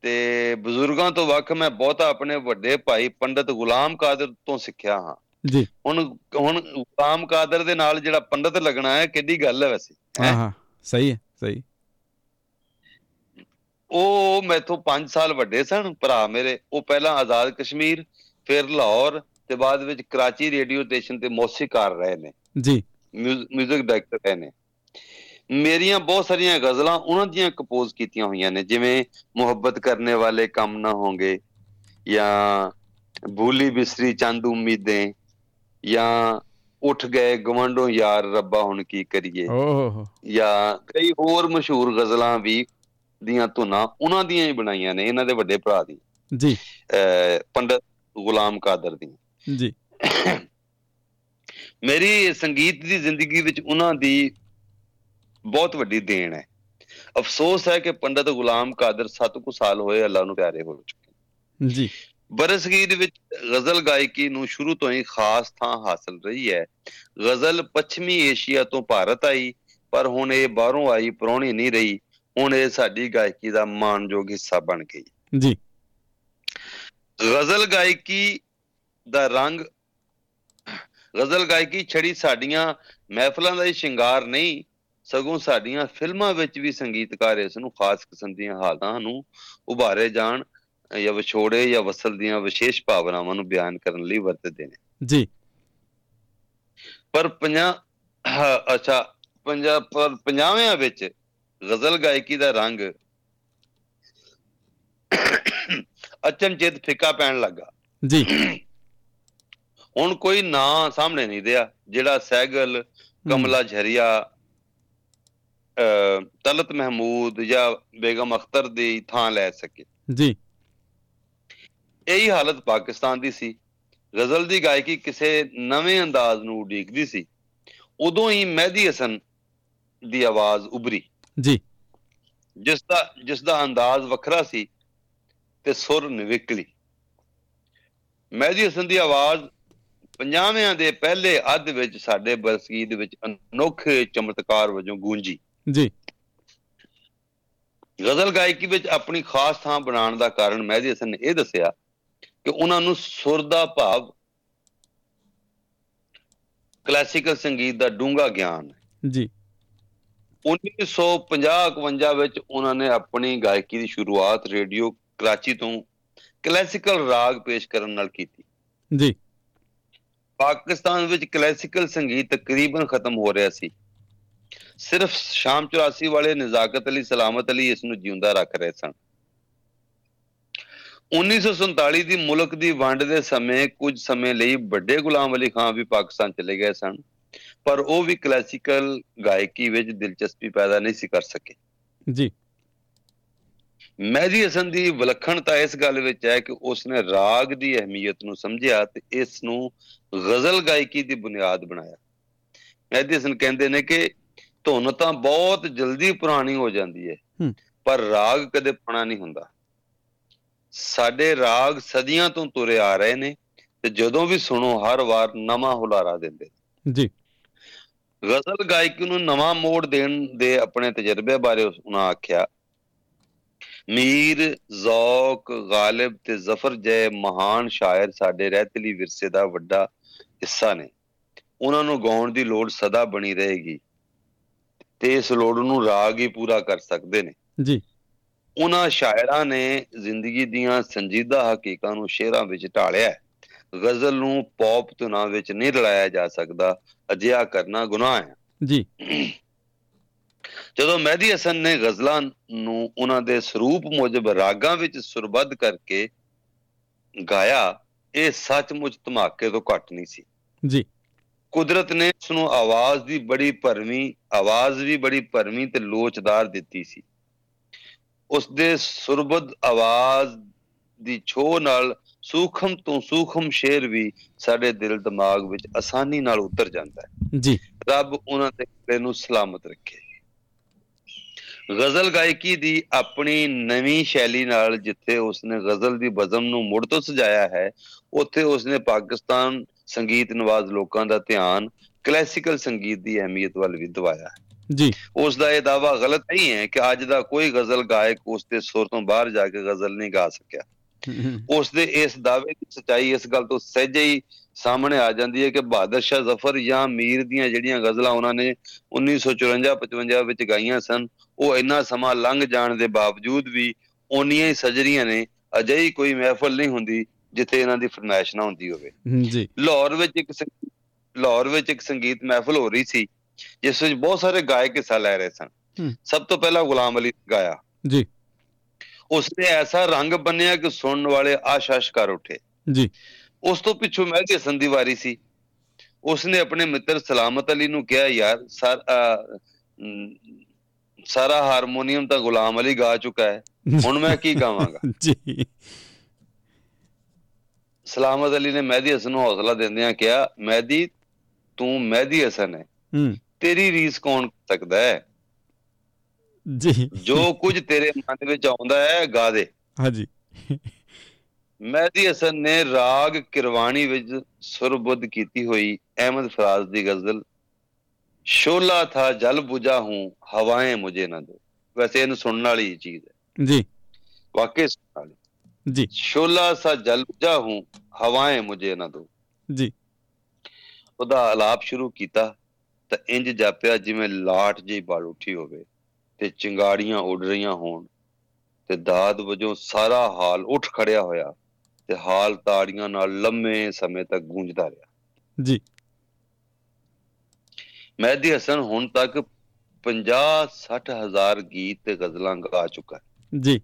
ਤੇ ਬਜ਼ੁਰਗਾਂ ਤੋਂ ਵੱਖ ਮੈਂ ਬਹੁਤਾ ਆਪਣੇ ਵੱਡੇ ਭਾਈ ਪੰਡਤ ਗੁਲਾਮ ਕਾਦਰ ਤੋਂ ਸਿੱਖਿਆ ਹਾਂ। ਜੀ। ਹੁਣ ਹੁਣ ਗੁਲਾਮ ਕਾਦਰ ਦੇ ਨਾਲ ਜਿਹੜਾ ਪੰਡਤ ਲੱਗਣਾ ਹੈ ਕਿੱਡੀ ਗੱਲ ਹੈ ਵੈਸੇ ਹਾਂ? ਹੈਂ? ਸਹੀ ਹੈ ਸਹੀ। ਉਹ ਮੈਥੋਂ 5 ਸਾਲ ਵੱਡੇ ਸਨ ਭਰਾ ਮੇਰੇ। ਉਹ ਪਹਿਲਾਂ ਆਜ਼ਾਦ ਕਸ਼ਮੀਰ ਫਿਰ ਲਾਹੌਰ ਤੇ ਬਾਅਦ ਵਿੱਚ ਕਰਾਚੀ ਰੇਡੀਓ ਸਟੇਸ਼ਨ ਤੇ ਮੌਸੀਕਾਰ ਰਹੇ ਨੇ। ਜੀ। ਮਿਊਜ਼ਿਕ ਡਾਇਰੈਕਟਰ ਰਹੇ ਨੇ। ਮੇਰੀਆਂ ਬਹੁਤ ਸਾਰੀਆਂ ਗ਼ਜ਼ਲਾਂ ਉਹਨਾਂ ਦੀਆਂ ਕੰਪੋਜ਼ ਕੀਤੀਆਂ ਹੋਈਆਂ ਨੇ ਜਿਵੇਂ ਮੁਹੱਬਤ ਕਰਨੇ ਵਾਲੇ ਕੰਮ ਨਾ ਹੋਣਗੇ ਜਾਂ ਭੂਲੀ ਬਿਸਰੀ ਚੰਦ ਉਮੀदें ਜਾਂ ਉੱਠ ਗਏ ਗਵੰਡੋਂ ਯਾਰ ਰੱਬਾ ਹੁਣ ਕੀ ਕਰੀਏ ਓਹ ਜਾਂ ਕਈ ਹੋਰ ਮਸ਼ਹੂਰ ਗ਼ਜ਼ਲਾਂ ਵੀ ਦੀਆਂ ਧੁਨਾਂ ਉਹਨਾਂ ਦੀਆਂ ਹੀ ਬਣਾਈਆਂ ਨੇ ਇਹਨਾਂ ਦੇ ਵੱਡੇ ਭਰਾ ਦੀ। ਜੀ। ਪੰਡਤ ਗੁਲਾਮ ਕਾਦਰ ਦੀ। ਜੀ। ਮੇਰੀ ਸੰਗੀਤ ਦੀ ਜ਼ਿੰਦਗੀ ਵਿੱਚ ਉਹਨਾਂ ਦੀ ਬਹੁਤ ਵੱਡੀ ਦੇਣ ਹੈ। ਅਫਸੋਸ ਹੈ ਕਿ ਪੰਡਤ ਗੁਲਾਮ ਕਾਦਰ ਸੱਤ ਕੁ ਸਾਲ ਹੋਏ ਅੱਲਾ ਨੂੰ ਪਿਆਰੇ ਹੋ ਚੁੱਕੇ ਜੀ। ਬਰਸਗੀਰ ਵਿੱਚ ਗਜ਼ਲ ਗਾਇਕੀ ਨੂੰ ਸ਼ੁਰੂ ਤੋਂ ਹੀ ਖਾਸ ਥਾਂ ਹਾਸਲ ਰਹੀ ਹੈ। ਗਜ਼ਲ ਪੱਛਮੀ ਏਸ਼ੀਆ ਤੋਂ ਭਾਰਤ ਆਈ ਪਰ ਹੁਣ ਇਹ ਬਾਹਰੋਂ ਆਈ ਪ੍ਰਾਹੁਣੀ ਨਹੀਂ ਰਹੀ। ਹੁਣ ਇਹ ਸਾਡੀ ਗਾਇਕੀ ਦਾ ਮਾਣਯੋਗ ਹਿੱਸਾ ਬਣ ਗਈ। ਜੀ। ਗਜ਼ਲ ਗਾਇਕੀ ਦਾ ਰੰਗ ਗਜ਼ਲ ਗਾਇਕੀ ਛੜੀ ਸਾਡੀਆਂ ਮਹਿਫਲਾਂ ਦਾ ਹੀ ਸ਼ਿੰਗਾਰ ਨਹੀਂ ਸਗੋਂ ਸਾਡੀਆਂ ਫਿਲਮਾਂ ਵਿੱਚ ਵੀ ਸੰਗੀਤਕਾਰ ਇਸ ਨੂੰ ਖਾਸ ਕਿਸਮ ਦੀਆਂ ਹਾਲਤਾਂ ਨੂੰ ਉਭਾਰੇ ਜਾਣ ਜਾਂ ਵਿਛੋੜੇ ਜਾਂ ਵਸਲ ਦੀਆਂ ਵਿਸ਼ੇਸ਼ ਭਾਵਨਾਵਾਂ ਨੂੰ ਬਿਆਨ ਕਰਨ ਲਈ ਵਰਤਦੇ ਨੇ। ਜੀ। ਪਰ ਪੰਜਾ ਅੱਛਾ ਪੰਜਾ ਪਰ ਪੰਜਾਬਿਆਂ ਵਿੱਚ ਗਜ਼ਲ ਗਾਇਕੀ ਦਾ ਰੰਗ ਅਚਨਚੇਤ ਫਿੱਕਾ ਪੈਣ ਲੱਗਾ। ਜੀ। ਹੁਣ ਕੋਈ ਨਾਂ ਸਾਹਮਣੇ ਨਹੀਂ ਰਿਹਾ ਜਿਹੜਾ ਸਹਿਗਲ ਕਮਲਾ ਝਰੀਆ ਤਲਤ ਮਹਿਮੂਦ ਜਾਂ ਬੇਗਮ ਅਖਤਰ ਦੀ ਥਾਂ ਲੈ ਸਕੇ। ਜੀ। ਇਹੀ ਹਾਲਤ ਪਾਕਿਸਤਾਨ ਦੀ ਸੀ। ਗਜ਼ਲ ਦੀ ਗਾਇਕੀ ਕਿਸੇ ਨਵੇਂ ਅੰਦਾਜ਼ ਨੂੰ ਉਡੀਕਦੀ ਸੀ। ਉਦੋਂ ਹੀ ਮਹਿਦੀ ਹਸਨ ਦੀ ਆਵਾਜ਼ ਉਭਰੀ। ਜੀ। ਜਿਸ ਦਾ ਜਿਸ ਦਾ ਅੰਦਾਜ਼ ਵੱਖਰਾ ਸੀ ਤੇ ਸੁਰ ਨਿਵਕਲੀ। ਮਹਿਦੀ ਹਸਨ ਦੀ ਆਵਾਜ਼ ਪੰਜਾਬਿਆਂ ਦੇ ਪਹਿਲੇ ਅੱਧ ਵਿੱਚ ਸਾਡੇ ਬਰਸਗੀਤ ਵਿੱਚ ਅਨੋਖੇ ਚਮਤਕਾਰ ਵਜੋਂ ਗੂੰਜੀ। ਜੀ। ਗਜ਼ਲ ਗਾਇਕੀ ਵਿੱਚ ਆਪਣੀ ਖਾਸ ਥਾਂ ਬਣਾਉਣ ਦਾ ਕਾਰਨ ਮਹਿਦੀ ਹਸਨ ਨੇ ਇਹ ਦੱਸਿਆ ਕਿ ਉਹਨਾਂ ਨੂੰ ਸੁਰ ਦਾ ਭਾਵ ਕਲਾਸੀਕਲ ਸੰਗੀਤ ਦਾ ਡੂੰਘਾ ਗਿਆਨ ਹੈ। ਜੀ। 1950-51 ਵਿੱਚ ਉਹਨਾਂ ਨੇ ਆਪਣੀ ਗਾਇਕੀ ਦੀ ਸ਼ੁਰੂਆਤ ਰੇਡੀਓ ਕਰਾਚੀ ਤੋਂ ਕਲਾਸੀਕਲ ਰਾਗ ਪੇਸ਼ ਕਰਨ ਨਾਲ ਕੀਤੀ। ਜੀ। ਪਾਕਿਸਤਾਨ ਵਿੱਚ ਕਲਾਸੀਕਲ ਸੰਗੀਤ ਤਕਰੀਬਨ ਖਤਮ ਹੋ ਰਿਹਾ ਸੀ। ਸਿਰਫ ਸ਼ਾਮ 84 ਵਾਲੇ ਨਜ਼ਾਕਤ ਅਲੀ ਸਲਾਮਤ ਅਲੀ ਇਸ ਨੂੰ ਜਿਉਂਦਾ ਰੱਖ ਰਹੇ ਸਨ। 1947 ਦੀ ਮੁਲਕ ਦੀ ਵੰਡ ਦੇ ਸਮੇਂ ਕੁਝ ਸਮੇਂ ਲਈ ਵੱਡੇ ਗੁਲਾਮ ਅਲੀ ਖਾਨ ਵੀ ਪਾਕਿਸਤਾਨ ਚਲੇ ਗਏ ਸਨ ਪਰ ਉਹ ਵੀ ਕਲਾਸੀਕਲ ਗਾਇਕੀ ਵਿੱਚ ਦਿਲਚਸਪੀ ਪੈਦਾ ਨਹੀਂ ਸੀ ਕਰ ਸਕੇ। ਜੀ। ਮਹਿਦੀ ਹਸਨ ਦੀ ਵਿਲੱਖਣਤਾ ਇਸ ਗੱਲ ਵਿੱਚ ਹੈ ਕਿ ਉਸਨੇ ਰਾਗ ਦੀ ਅਹਿਮੀਅਤ ਨੂੰ ਸਮਝਿਆ ਤੇ ਇਸ ਨੂੰ ਗਜ਼ਲ ਗਾਇਕੀ ਦੀ ਬੁਨਿਆਦ ਬਣਾਇਆ। ਮਹਿਦੀ ਹਸਨ ਕਹਿੰਦੇ ਨੇ ਕਿ ਧੁਨ ਤਾਂ ਬਹੁਤ ਜਲਦੀ ਪੁਰਾਣੀ ਹੋ ਜਾਂਦੀ ਹੈ। ਪਰ ਰਾਗ ਕਦੇ ਪੁਰਾਣਾ ਨਹੀਂ ਹੁੰਦਾ। ਸਾਡੇ ਰਾਗ ਸਦੀਆਂ ਤੋਂ ਤੁਰੇ ਆ ਰਹੇ ਨੇ ਤੇ ਜਦੋਂ ਵੀ ਸੁਣੋ ਹਰ ਵਾਰ ਨਵਾਂ ਹੁਲਾਰਾ ਦਿੰਦੇ। ਜੀ। ਗਜ਼ਲ ਗਾਇਕੀ ਨੂੰ ਨਵਾਂ ਮੋੜ ਦੇਣ ਦੇ ਆਪਣੇ ਤਜਰਬੇ ਬਾਰੇ ਉਹਨਾਂ ਆਖਿਆ ਮੀਰ ਜ਼ੌਕ ਗਾਲਿਬ ਤੇ ਜ਼ਫਰ ਜੈ ਮਹਾਨ ਸ਼ਾਇਰ ਸਾਡੇ ਰਹਿਤਲੀ ਵਿਰਸੇ ਦਾ ਵੱਡਾ ਹਿੱਸਾ ਨੇ। ਉਹਨਾਂ ਨੂੰ ਗਾਉਣ ਦੀ ਲੋੜ ਸਦਾ ਬਣੀ ਰਹੇਗੀ। ਤੇ ਇਸ ਲੋੜ ਨੂੰ ਰਾਗ ਹੀ ਪੂਰਾ ਕਰ ਸਕਦੇ ਨੇ। ਜੀ। ਉਹਨਾਂ ਸ਼ਾਇਰਾਂ ਨੇ ਜ਼ਿੰਦਗੀ ਦੀਆਂ ਸੰਜੀਦਾ ਹਕੀਕਾਂ ਨੂੰ ਸ਼ੇਰਾਂ ਵਿੱਚ ਢਾਲਿਆ ਗਜ਼ਲ ਨੂੰ ਪੌਪ ਧੁਨਾਂ ਵਿੱਚ ਨਹੀਂ ਰਲਾਇਆ ਜਾ ਸਕਦਾ। ਅਜਿਹਾ ਕਰਨਾ ਗੁਨਾਹ ਹੈ। ਜੀ। ਜਦੋਂ ਮਹਿਦੀ ਹਸਨ ਨੇ ਗਜ਼ਲਾਂ ਨੂੰ ਉਹਨਾਂ ਦੇ ਸਰੂਪ ਮੁਜਬ ਰਾਗਾਂ ਵਿੱਚ ਸੁਰਬੱਧ ਕਰਕੇ ਗਾਇਆ ਇਹ ਸੱਚਮੁੱਚ ਧਮਾਕੇ ਤੋਂ ਘੱਟ ਨਹੀਂ ਸੀ। ਜੀ। ਕੁਦਰਤ ਨੇ ਉਸ ਨੂੰ ਆਵਾਜ਼ ਦੀ ਬੜੀ ਭਰਵੀਂ ਆਵਾਜ਼ ਵੀ ਬੜੀ ਭਰਵੀਂ ਤੇ ਲੋਚਦਾਰ ਦਿੱਤੀ ਸੀ। ਉਸ ਦੇ ਸੁਰਬੱਧ ਆਵਾਜ਼ ਦੀ ਛੋਹ ਨਾਲ ਸੂਖਮ ਤੋਂ ਸੂਖਮ ਸ਼ੇਰ ਵੀ ਸਾਡੇ ਦਿਲ ਦਿਮਾਗ ਵਿੱਚ ਆਸਾਨੀ ਨਾਲ ਉਤਰ ਜਾਂਦਾ ਹੈ। ਜੀ। ਰੱਬ ਉਹਨਾਂ ਦੇ ਦਿਲ ਨੂੰ ਸਲਾਮਤ ਰੱਖੇ। ਗਜ਼ਲ ਗਾਇਕੀ ਦੀ ਆਪਣੀ ਨਵੀਂ ਸ਼ੈਲੀ ਨਾਲ ਜਿੱਥੇ ਉਸਨੇ ਗਜ਼ਲ ਦੀ ਬਜ਼ਮ ਨੂੰ ਮੁੜ ਤੋਂ ਸਜਾਇਆ ਹੈ ਉੱਥੇ ਉਸਨੇ ਪਾਕਿਸਤਾਨ ਸੰਗੀਤ ਨਵਾਜ਼ ਲੋਕਾਂ ਦਾ ਧਿਆਨ ਕਲਾਸੀਕਲ ਸੰਗੀਤ ਦੀ ਅਹਿਮੀਅਤ ਵੱਲ ਵੀ ਦਿਵਾਇਆ ਜੀ। ਉਸ ਦਾ ਇਹ ਦਾਵਾ ਗਲਤ ਨਹੀਂ ਹੈ ਕਿ ਅੱਜ ਦਾ ਕੋਈ ਗਜ਼ਲ ਗਾਇਕ ਉਸ ਦੇ ਸੁਰ ਤੋਂ ਬਾਹਰ ਜਾ ਕੇ ਗਜ਼ਲ ਨਹੀਂ ਗਾ ਸਕਿਆ। ਉਸ ਦੇ ਇਸ ਦਾਅਵੇ ਦੀ ਸਚਾਈ ਇਸ ਗੱਲ ਤੋਂ ਸਹਿਜੇ ਹੀ ਸਾਹਮਣੇ ਆ ਜਾਂਦੀ ਹੈ ਕਿ ਬਹਾਦਰ ਸ਼ਾਹ ਜ਼ਫਰ ਜਾਂ ਮੀਰ ਦੀਆਂ ਜਿਹੜੀਆਂ ਗਜ਼ਲਾਂ ਉਹਨਾਂ ਨੇ 1954-55 ਵਿੱਚ ਗਾਈਆਂ ਸਨ ਉਹ ਇੰਨਾ ਸਮਾਂ ਲੰਘ ਜਾਣ ਦੇ ਬਾਵਜੂਦ ਵੀ ਓਨੀਆਂ ਹੀ ਸਜਰੀਆਂ ਨੇ ਅਜਿਹੀ ਕੋਈ ਮਹਿਫਲ ਨਹੀਂ ਹੁੰਦੀ ਜਿੱਥੇ ਇਹਨਾਂ ਦੀ ਫਰਮਾਇਸ਼ ਨਾ ਹੁੰਦੀ ਹੋਵੇ। ਜੀ। ਲਾਹੌਰ ਵਿੱਚ ਇੱਕ ਲਾਹੌਰ ਵਿੱਚ ਇੱਕ ਸੰਗੀਤ ਮਹਿਫਲ ਹੋ ਰਹੀ ਸੀ ਜਿਸ ਵਿੱਚ ਬਹੁਤ ਸਾਰੇ ਗਾਇਕ ਹਿੱਸਾ ਲੈ ਰਹੇ ਸਨ। ਸਭ ਤੋਂ ਪਹਿਲਾਂ ਗੁਲਾਮ ਅਲੀ ਗਾਇਆ। ਜੀ। ਉਸਨੇ ਐਸਾ ਰੰਗ ਬੰਨਿਆ ਕਿ ਸੁਣਨ ਵਾਲੇ ਆਸ਼-ਆਸ਼ ਕਰ ਉੱਠੇ। ਜੀ। ਉਸ ਤੋਂ ਪਿੱਛੋਂ ਮਹਿਦੀ ਹਸਨ ਦੀ ਵਾਰੀ ਸੀ। ਉਸਨੇ ਆਪਣੇ ਮਿੱਤਰ ਸਲਾਮਤ ਅਲੀ ਨੂੰ ਕਿਹਾ ਯਾਰ ਸਾਰਾ ਹਾਰਮੋਨੀਅਮ ਤਾਂ ਗੁਲਾਮ ਅਲੀ ਗਾ ਚੁੱਕਾ ਹੈ। ਹੁਣ ਮੈਂ ਕੀ ਗਾਵਾਂਗਾ? ਜੀ। ਸਲਾਮਤ ਅਲੀ ਨੇ ਮਹਿਦੀ ਹਸਨ ਨੂੰ ਹੌਸਲਾ ਦਿੰਦਿਆਂ ਕਿਹਾ ਮਹਿਦੀ ਤੂੰ ਮਹਿਦੀ ਹਸਨ ਹੈ। ਤੇਰੀ ਰੀਸ ਕੌਣ ਸਕਦਾ ਹੈ? ਜੀ। ਜੋ ਕੁਝ ਤੇਰੇ ਮਨ ਵਿੱਚ ਆਉਂਦਾ ਹੈ ਗਾ ਦੇ। ਹਾਂਜੀ। ਮਹਿਦੀ ਹਸਨ ਨੇ ਰਾਗ ਕਿਰਵਾਣੀ ਵਿੱਚ ਸੁਰਬੁੱਧ ਕੀਤੀ ਹੋਈ ਅਹਿਮਦ ਫਰਾਜ਼ ਦੀ ਗਜ਼ਲ ਸ਼ੋਲਾ ਥਾ ਜਲ ਬੁਝਾ ਹੂੰ ਹਵਾएं ਮੁਝੇ ਨਾ ਦੋ। ਵੈਸੇ ਇਹਨੂੰ ਸੁਣਨ ਵਾਲੀ ਚੀਜ਼ ਹੈ। ਜੀ। ਵਾਕਈ ਜੀ ਸ਼ੋਲਾ ਸਾ ਜਲ ਬੁਝਾ ਹੂੰ ਹਵਾएं ਮੁਝੇ ਨਾ ਦੋ ਜੀ ਉਹਦਾ ਆਲਾਪ ਸ਼ੁਰੂ ਕੀਤਾ ਤਾਂ ਇੰਜ ਜਾਪਿਆ ਜਿਵੇਂ ਲਾਟ ਜਿਹੀ ਬਲ ਉੱਠੀ ਹੋਵੇ ਤੇ ਚਿੰਗਾੜੀਆਂ ਉੱਡ ਰਹੀਆਂ ਹੋਣ ਤੇ ਦਾਦ ਵਜੋਂ ਸਾਰਾ ਹਾਲ ਉੱਠ ਖੜਿਆ ਹੋਇਆ ਤੇ ਹਾਲ ਤਾੜੀਆਂ ਨਾਲ ਲੰਮੇ ਸਮੇਂ ਤੱਕ ਗੂੰਜਦਾ ਰਿਹਾ ਜੀ ਮਹਿਦੀ ਹਸਨ ਹੁਣ ਤੱਕ 50 60 ਹਜ਼ਾਰ ਗੀਤ ਤੇ ਗਜ਼ਲਾਂ ਗਾ ਚੁੱਕਾ ਹੈ ਜੀ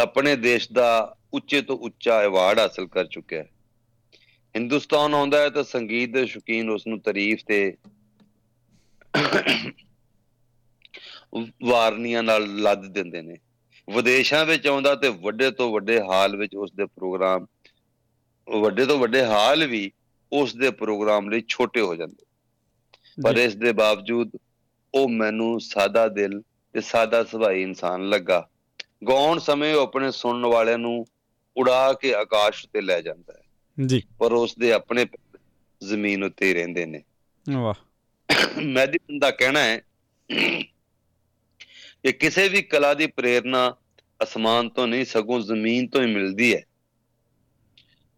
ਆਪਣੇ ਦੇਸ਼ ਦਾ ਉੱਚੇ ਤੋਂ ਉੱਚਾ ਐਵਾਰਡ ਹਾਸਲ ਕਰ ਚੁੱਕਿਆ ਹੈ। ਹਿੰਦੁਸਤਾਨ ਆਉਂਦਾ ਹੈ ਤਾਂ ਸੰਗੀਤ ਦੇ ਸ਼ੌਕੀਨ ਉਸ ਨੂੰ ਤਾਰੀਫ ਤੇ ਵਾਰਨੀਆਂ ਨਾਲ ਲੱਦ ਦਿੰਦੇ ਨੇ। ਵਿਦੇਸ਼ਾਂ ਵਿੱਚ ਆਉਂਦਾ ਤੇ ਵੱਡੇ ਤੋਂ ਵੱਡੇ ਹਾਲ ਵਿੱਚ ਉਸ ਦੇ ਪ੍ਰੋਗਰਾਮ ਵੱਡੇ ਤੋਂ ਵੱਡੇ ਹਾਲ ਵੀ ਉਸ ਦੇ ਪ੍ਰੋਗਰਾਮ ਲਈ ਛੋਟੇ ਹੋ ਜਾਂਦੇ। ਪਰ ਇਸ ਦੇ ਬਾਵਜੂਦ ਉਹ ਮੈਨੂੰ ਸਾਦਾ ਦਿਲ ਤੇ ਸਾਦਾ ਸੁਭਾਈ ਇਨਸਾਨ ਲੱਗਾ। ਗਾਉਣ ਸਮੇਂ ਉਹ ਆਪਣੇ ਸੁਣਨ ਵਾਲਿਆਂ ਨੂੰ ਉਡਾ ਕੇ ਆਕਾਸ਼ ਤੇ ਲੈ ਜਾਂਦਾ ਹੈ। ਜੀ। ਪਰ ਉਸ ਦੇ ਆਪਣੇ ਜ਼ਮੀਨ ਉੱਤੇ ਰਹਿੰਦੇ ਨੇ। ਵਾਹ। ਮੈਡੀਸਨ ਦਾ ਕਹਿਣਾ ਹੈ ਕਿ ਕਿਸੇ ਵੀ ਕਲਾ ਦੀ ਪ੍ਰੇਰਣਾ ਅਸਮਾਨ ਤੋਂ ਨਹੀਂ ਸਗੋਂ ਜ਼ਮੀਨ ਤੋਂ ਹੀ ਮਿਲਦੀ ਹੈ।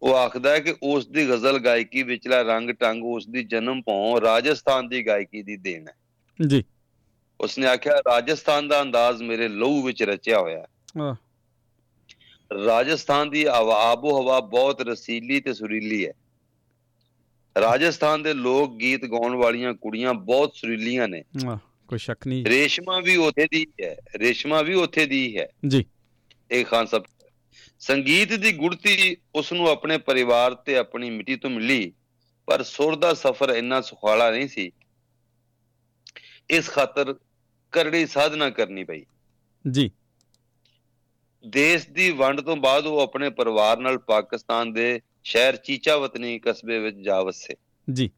ਉਹ ਆਖਦਾ ਹੈ ਕਿ ਉਸ ਦੀ ਗਜ਼ਲ ਗਾਇਕੀ ਵਿਚਲਾ ਰੰਗ ਟੰਗ ਉਸ ਦੀ ਜਨਮ ਭੌਂ ਰਾਜਸਥਾਨ ਦੀ ਗਾਇਕੀ ਦੀ ਦੇਣ ਹੈ। ਜੀ। ਉਸਨੇ ਆਖਿਆ ਰਾਜਸਥਾਨ ਦਾ ਅੰਦਾਜ਼ ਮੇਰੇ ਲਹੂ ਵਿੱਚ ਰਚਿਆ ਹੋਇਆ ਹੈ। ਰਾਜਸਥਾਨ ਦੀ ਆਬੋ ਹਵਾ ਬਹੁਤ ਰਸੀਲੀ ਤੇ ਸੁਰੀਲੀ ਹੈ। ਰਾਜਸਥਾਨ ਦੇ ਲੋਕ ਗੀਤ ਗਾਉਣ ਵਾਲੀਆਂ ਕੁੜੀਆਂ ਬਹੁਤ ਸੁਰੀਲੀਆਂ ਨੇ। ਕੋਈ ਸ਼ੱਕ ਨਹੀਂ ਰੇਸ਼ਮਾ ਵੀ ਉੱਥੇ ਦੀ ਹੈ ਰੇਸ਼ਮਾ ਵੀ ਉੱਥੇ ਦੀ ਹੈ। ਜੀ। ਇਹ ਖਾਨ ਸਾਹਿਬ ਸੰਗੀਤ ਦੀ ਗੁੜਤੀ ਉਸ ਨੂੰ ਆਪਣੇ ਪਰਿਵਾਰ ਤੇ ਆਪਣੀ ਮਿੱਟੀ ਤੋਂ ਮਿਲੀ ਪਰ ਸੁਰ ਦਾ ਸਫ਼ਰ ਇੰਨਾ ਸੁਖਾਲਾ ਨਹੀਂ ਸੀ। ਇਸ ਖਾਤਰ ਕਰੜੀ ਸਾਧਨਾ ਕਰਨੀ ਪਈ। ਜੀ। ਦੇਸ਼ ਦੀ ਵੰਡ ਤੋਂ ਬਾਅਦ ਉਹ ਆਪਣੇ ਪਰਿਵਾਰ ਨਾਲ ਪਾਕਿਸਤਾਨ ਦੇ ਸ਼ਹਿਰ ਚੀਚਾਵਤਨੀ ਕਸਬੇ ਵਿੱਚ ਜਾ ਵਸੇ। ਜੀ।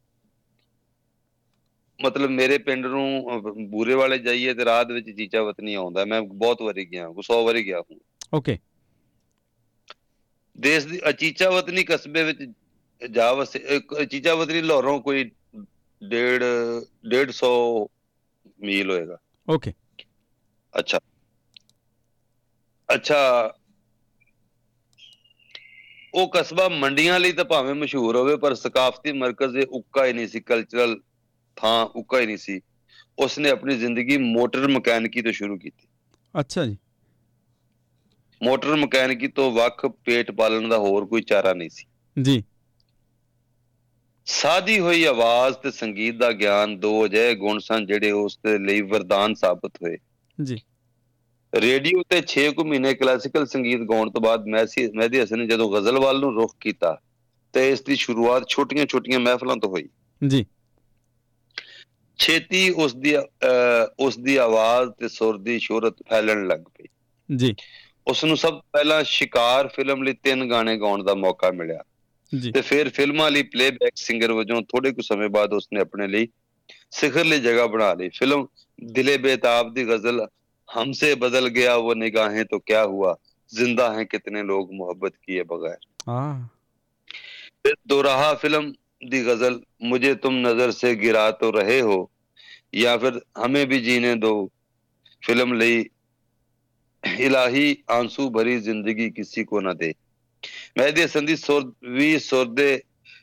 ਮਤਲਬ ਮੇਰੇ ਪਿੰਡ ਨੂੰ ਬੂਰੇ ਵਾਲੇ ਜਾਈਏ ਤੇ ਰਾਤ ਵਿੱਚ ਚੀਚਾਵਤਨੀ ਆਉਂਦਾ। ਮੈਂ ਬਹੁਤ ਵਾਰੀ ਗਿਆ 100 ਵਾਰੀ ਗਿਆ ਹੂੰ ਓਕੇ। ਦੇਸ਼ ਦੀ ਅਚੀਚਾਵਤਨੀ ਕਸਬੇ ਵਿੱਚ ਜਾ ਵਸੇ ਇੱਕ ਅਚੀਚਾਵਤਨੀ ਲਾਹੌਰੋਂ ਕੋਈ ਡੇਢ 150 ਮੀਲ ਹੋਏਗਾ। ਓਕੇ। ਅੱਛਾ। ਅੱਛਾ। ਉਹ ਕਸਬਾ ਮੰਡੀਆਂ ਲਈ ਤਾਂ ਭਾਵੇਂ ਮਸ਼ਹੂਰ ਹੋਵੇ ਪਰ ਸਕਾਫਤੀ ਮਰਕਜ਼ ਦੇ ਉੱਕਾ ਹੀ ਨਹੀਂ ਸੀ ਕਲਚਰਲ ਥਾਂ ਉੱਕਾ ਹੀ ਨਹੀਂ ਸੀ। ਉਸਨੇ ਆਪਣੀ ਜ਼ਿੰਦਗੀ ਮੋਟਰ ਮਕੈਨਿਕੀ ਤੋਂ ਸ਼ੁਰੂ ਕੀਤੀ। ਅੱਛਾ ਜੀ। ਮੋਟਰ ਮਕੈਨਿਕੀ ਤੋਂ ਵੱਖ ਪੇਟ ਪਾਲਣ ਦਾ ਹੋਰ ਕੋਈ ਚਾਰਾ ਨਹੀਂ ਸੀ। ਜੀ। ਸਾਦੀ ਹੋਈ ਆਵਾਜ਼ ਤੇ ਸੰਗੀਤ ਦਾ ਗਿਆਨ ਦੋ ਅਜਿਹੇ ਗੁਣ ਸਨ ਜਿਹੜੇ ਉਸ ਦੇ ਲਈ ਵਰਦਾਨ ਸਾਬਤ ਹੋਏ। ਜੀ। ਰੇਡੀਓ ਤੇ 6 ਕੁ ਮਹੀਨੇ ਕਲਾਸੀਕਲ ਸੰਗੀਤ ਗਾਉਣ ਤੋਂ ਬਾਅਦ ਮੈਸੀ ਮਹਿਦੀ ਹਸਨ ਨੇ ਜਦੋਂ ਗ਼ਜ਼ਲ ਵੱਲ ਨੂੰ ਰੁਖ ਕੀਤਾ ਤੇ ਇਸ ਦੀ ਸ਼ੁਰੂਆਤ ਛੋਟੀਆਂ-ਛੋਟੀਆਂ ਮਹਿਫਲਾਂ ਤੋਂ ਹੋਈ। ਜੀ। ਛੇਤੀ ਉਸ ਦੀ ਉਸ ਦੀ ਆਵਾਜ਼ ਤੇ ਸੁਰ ਦੀ ਸ਼ੋਹਰਤ ਫੈਲਣ ਲੱਗ ਪਈ। ਜੀ। ਉਸ ਨੂੰ ਸਭ ਪਹਿਲਾਂ ਸ਼ਿਕਾਰ ਫਿਲਮ ਲਈ ਤਿੰਨ ਗਾਣੇ ਗਾਉਣ ਦਾ ਮੌਕਾ ਮਿਲਿਆ। ਜੀ। ਤੇ ਫਿਰ ਫਿਲਮਾਂ ਲਈ ਪਲੇਬੈਕ ਸਿੰਗਰ ਵਜੋਂ ਥੋੜੇ ਕੁ ਸਮੇਂ ਬਾਅਦ ਉਸਨੇ ਆਪਣੇ ਲਈ ਸਿਖਰਲੀ ਜਗ੍ਹਾ ਬਣਾ ਲਈ। ਫਿਲਮ ਦਿਲੇ ਬੇਤਾਬ ਦੀ ਗਜ਼ਲ हमसे बदल गया वो निगाहें तो क्या हुआ जिंदा हैं कितने लोग मोहब्बत किए बगैर ਹਾਂ फिर दोराहा फिल्म दी गजल मुझे तुम नजर से गिरा तो रहे हो या फिर हमें भी जीने दो फिल्म ਲਈ ਇਲਾਹੀ ਆਂਸੂ ਭਰੀ ਜ਼ਿੰਦਗੀ ਕਿਸੇ ਕੋ ਨਾ ਦੇ ਮਹਿਦੀ ਹਸਨ ਦੀ ਸੁਰ ਵੀ ਸੁਰ ਦੇ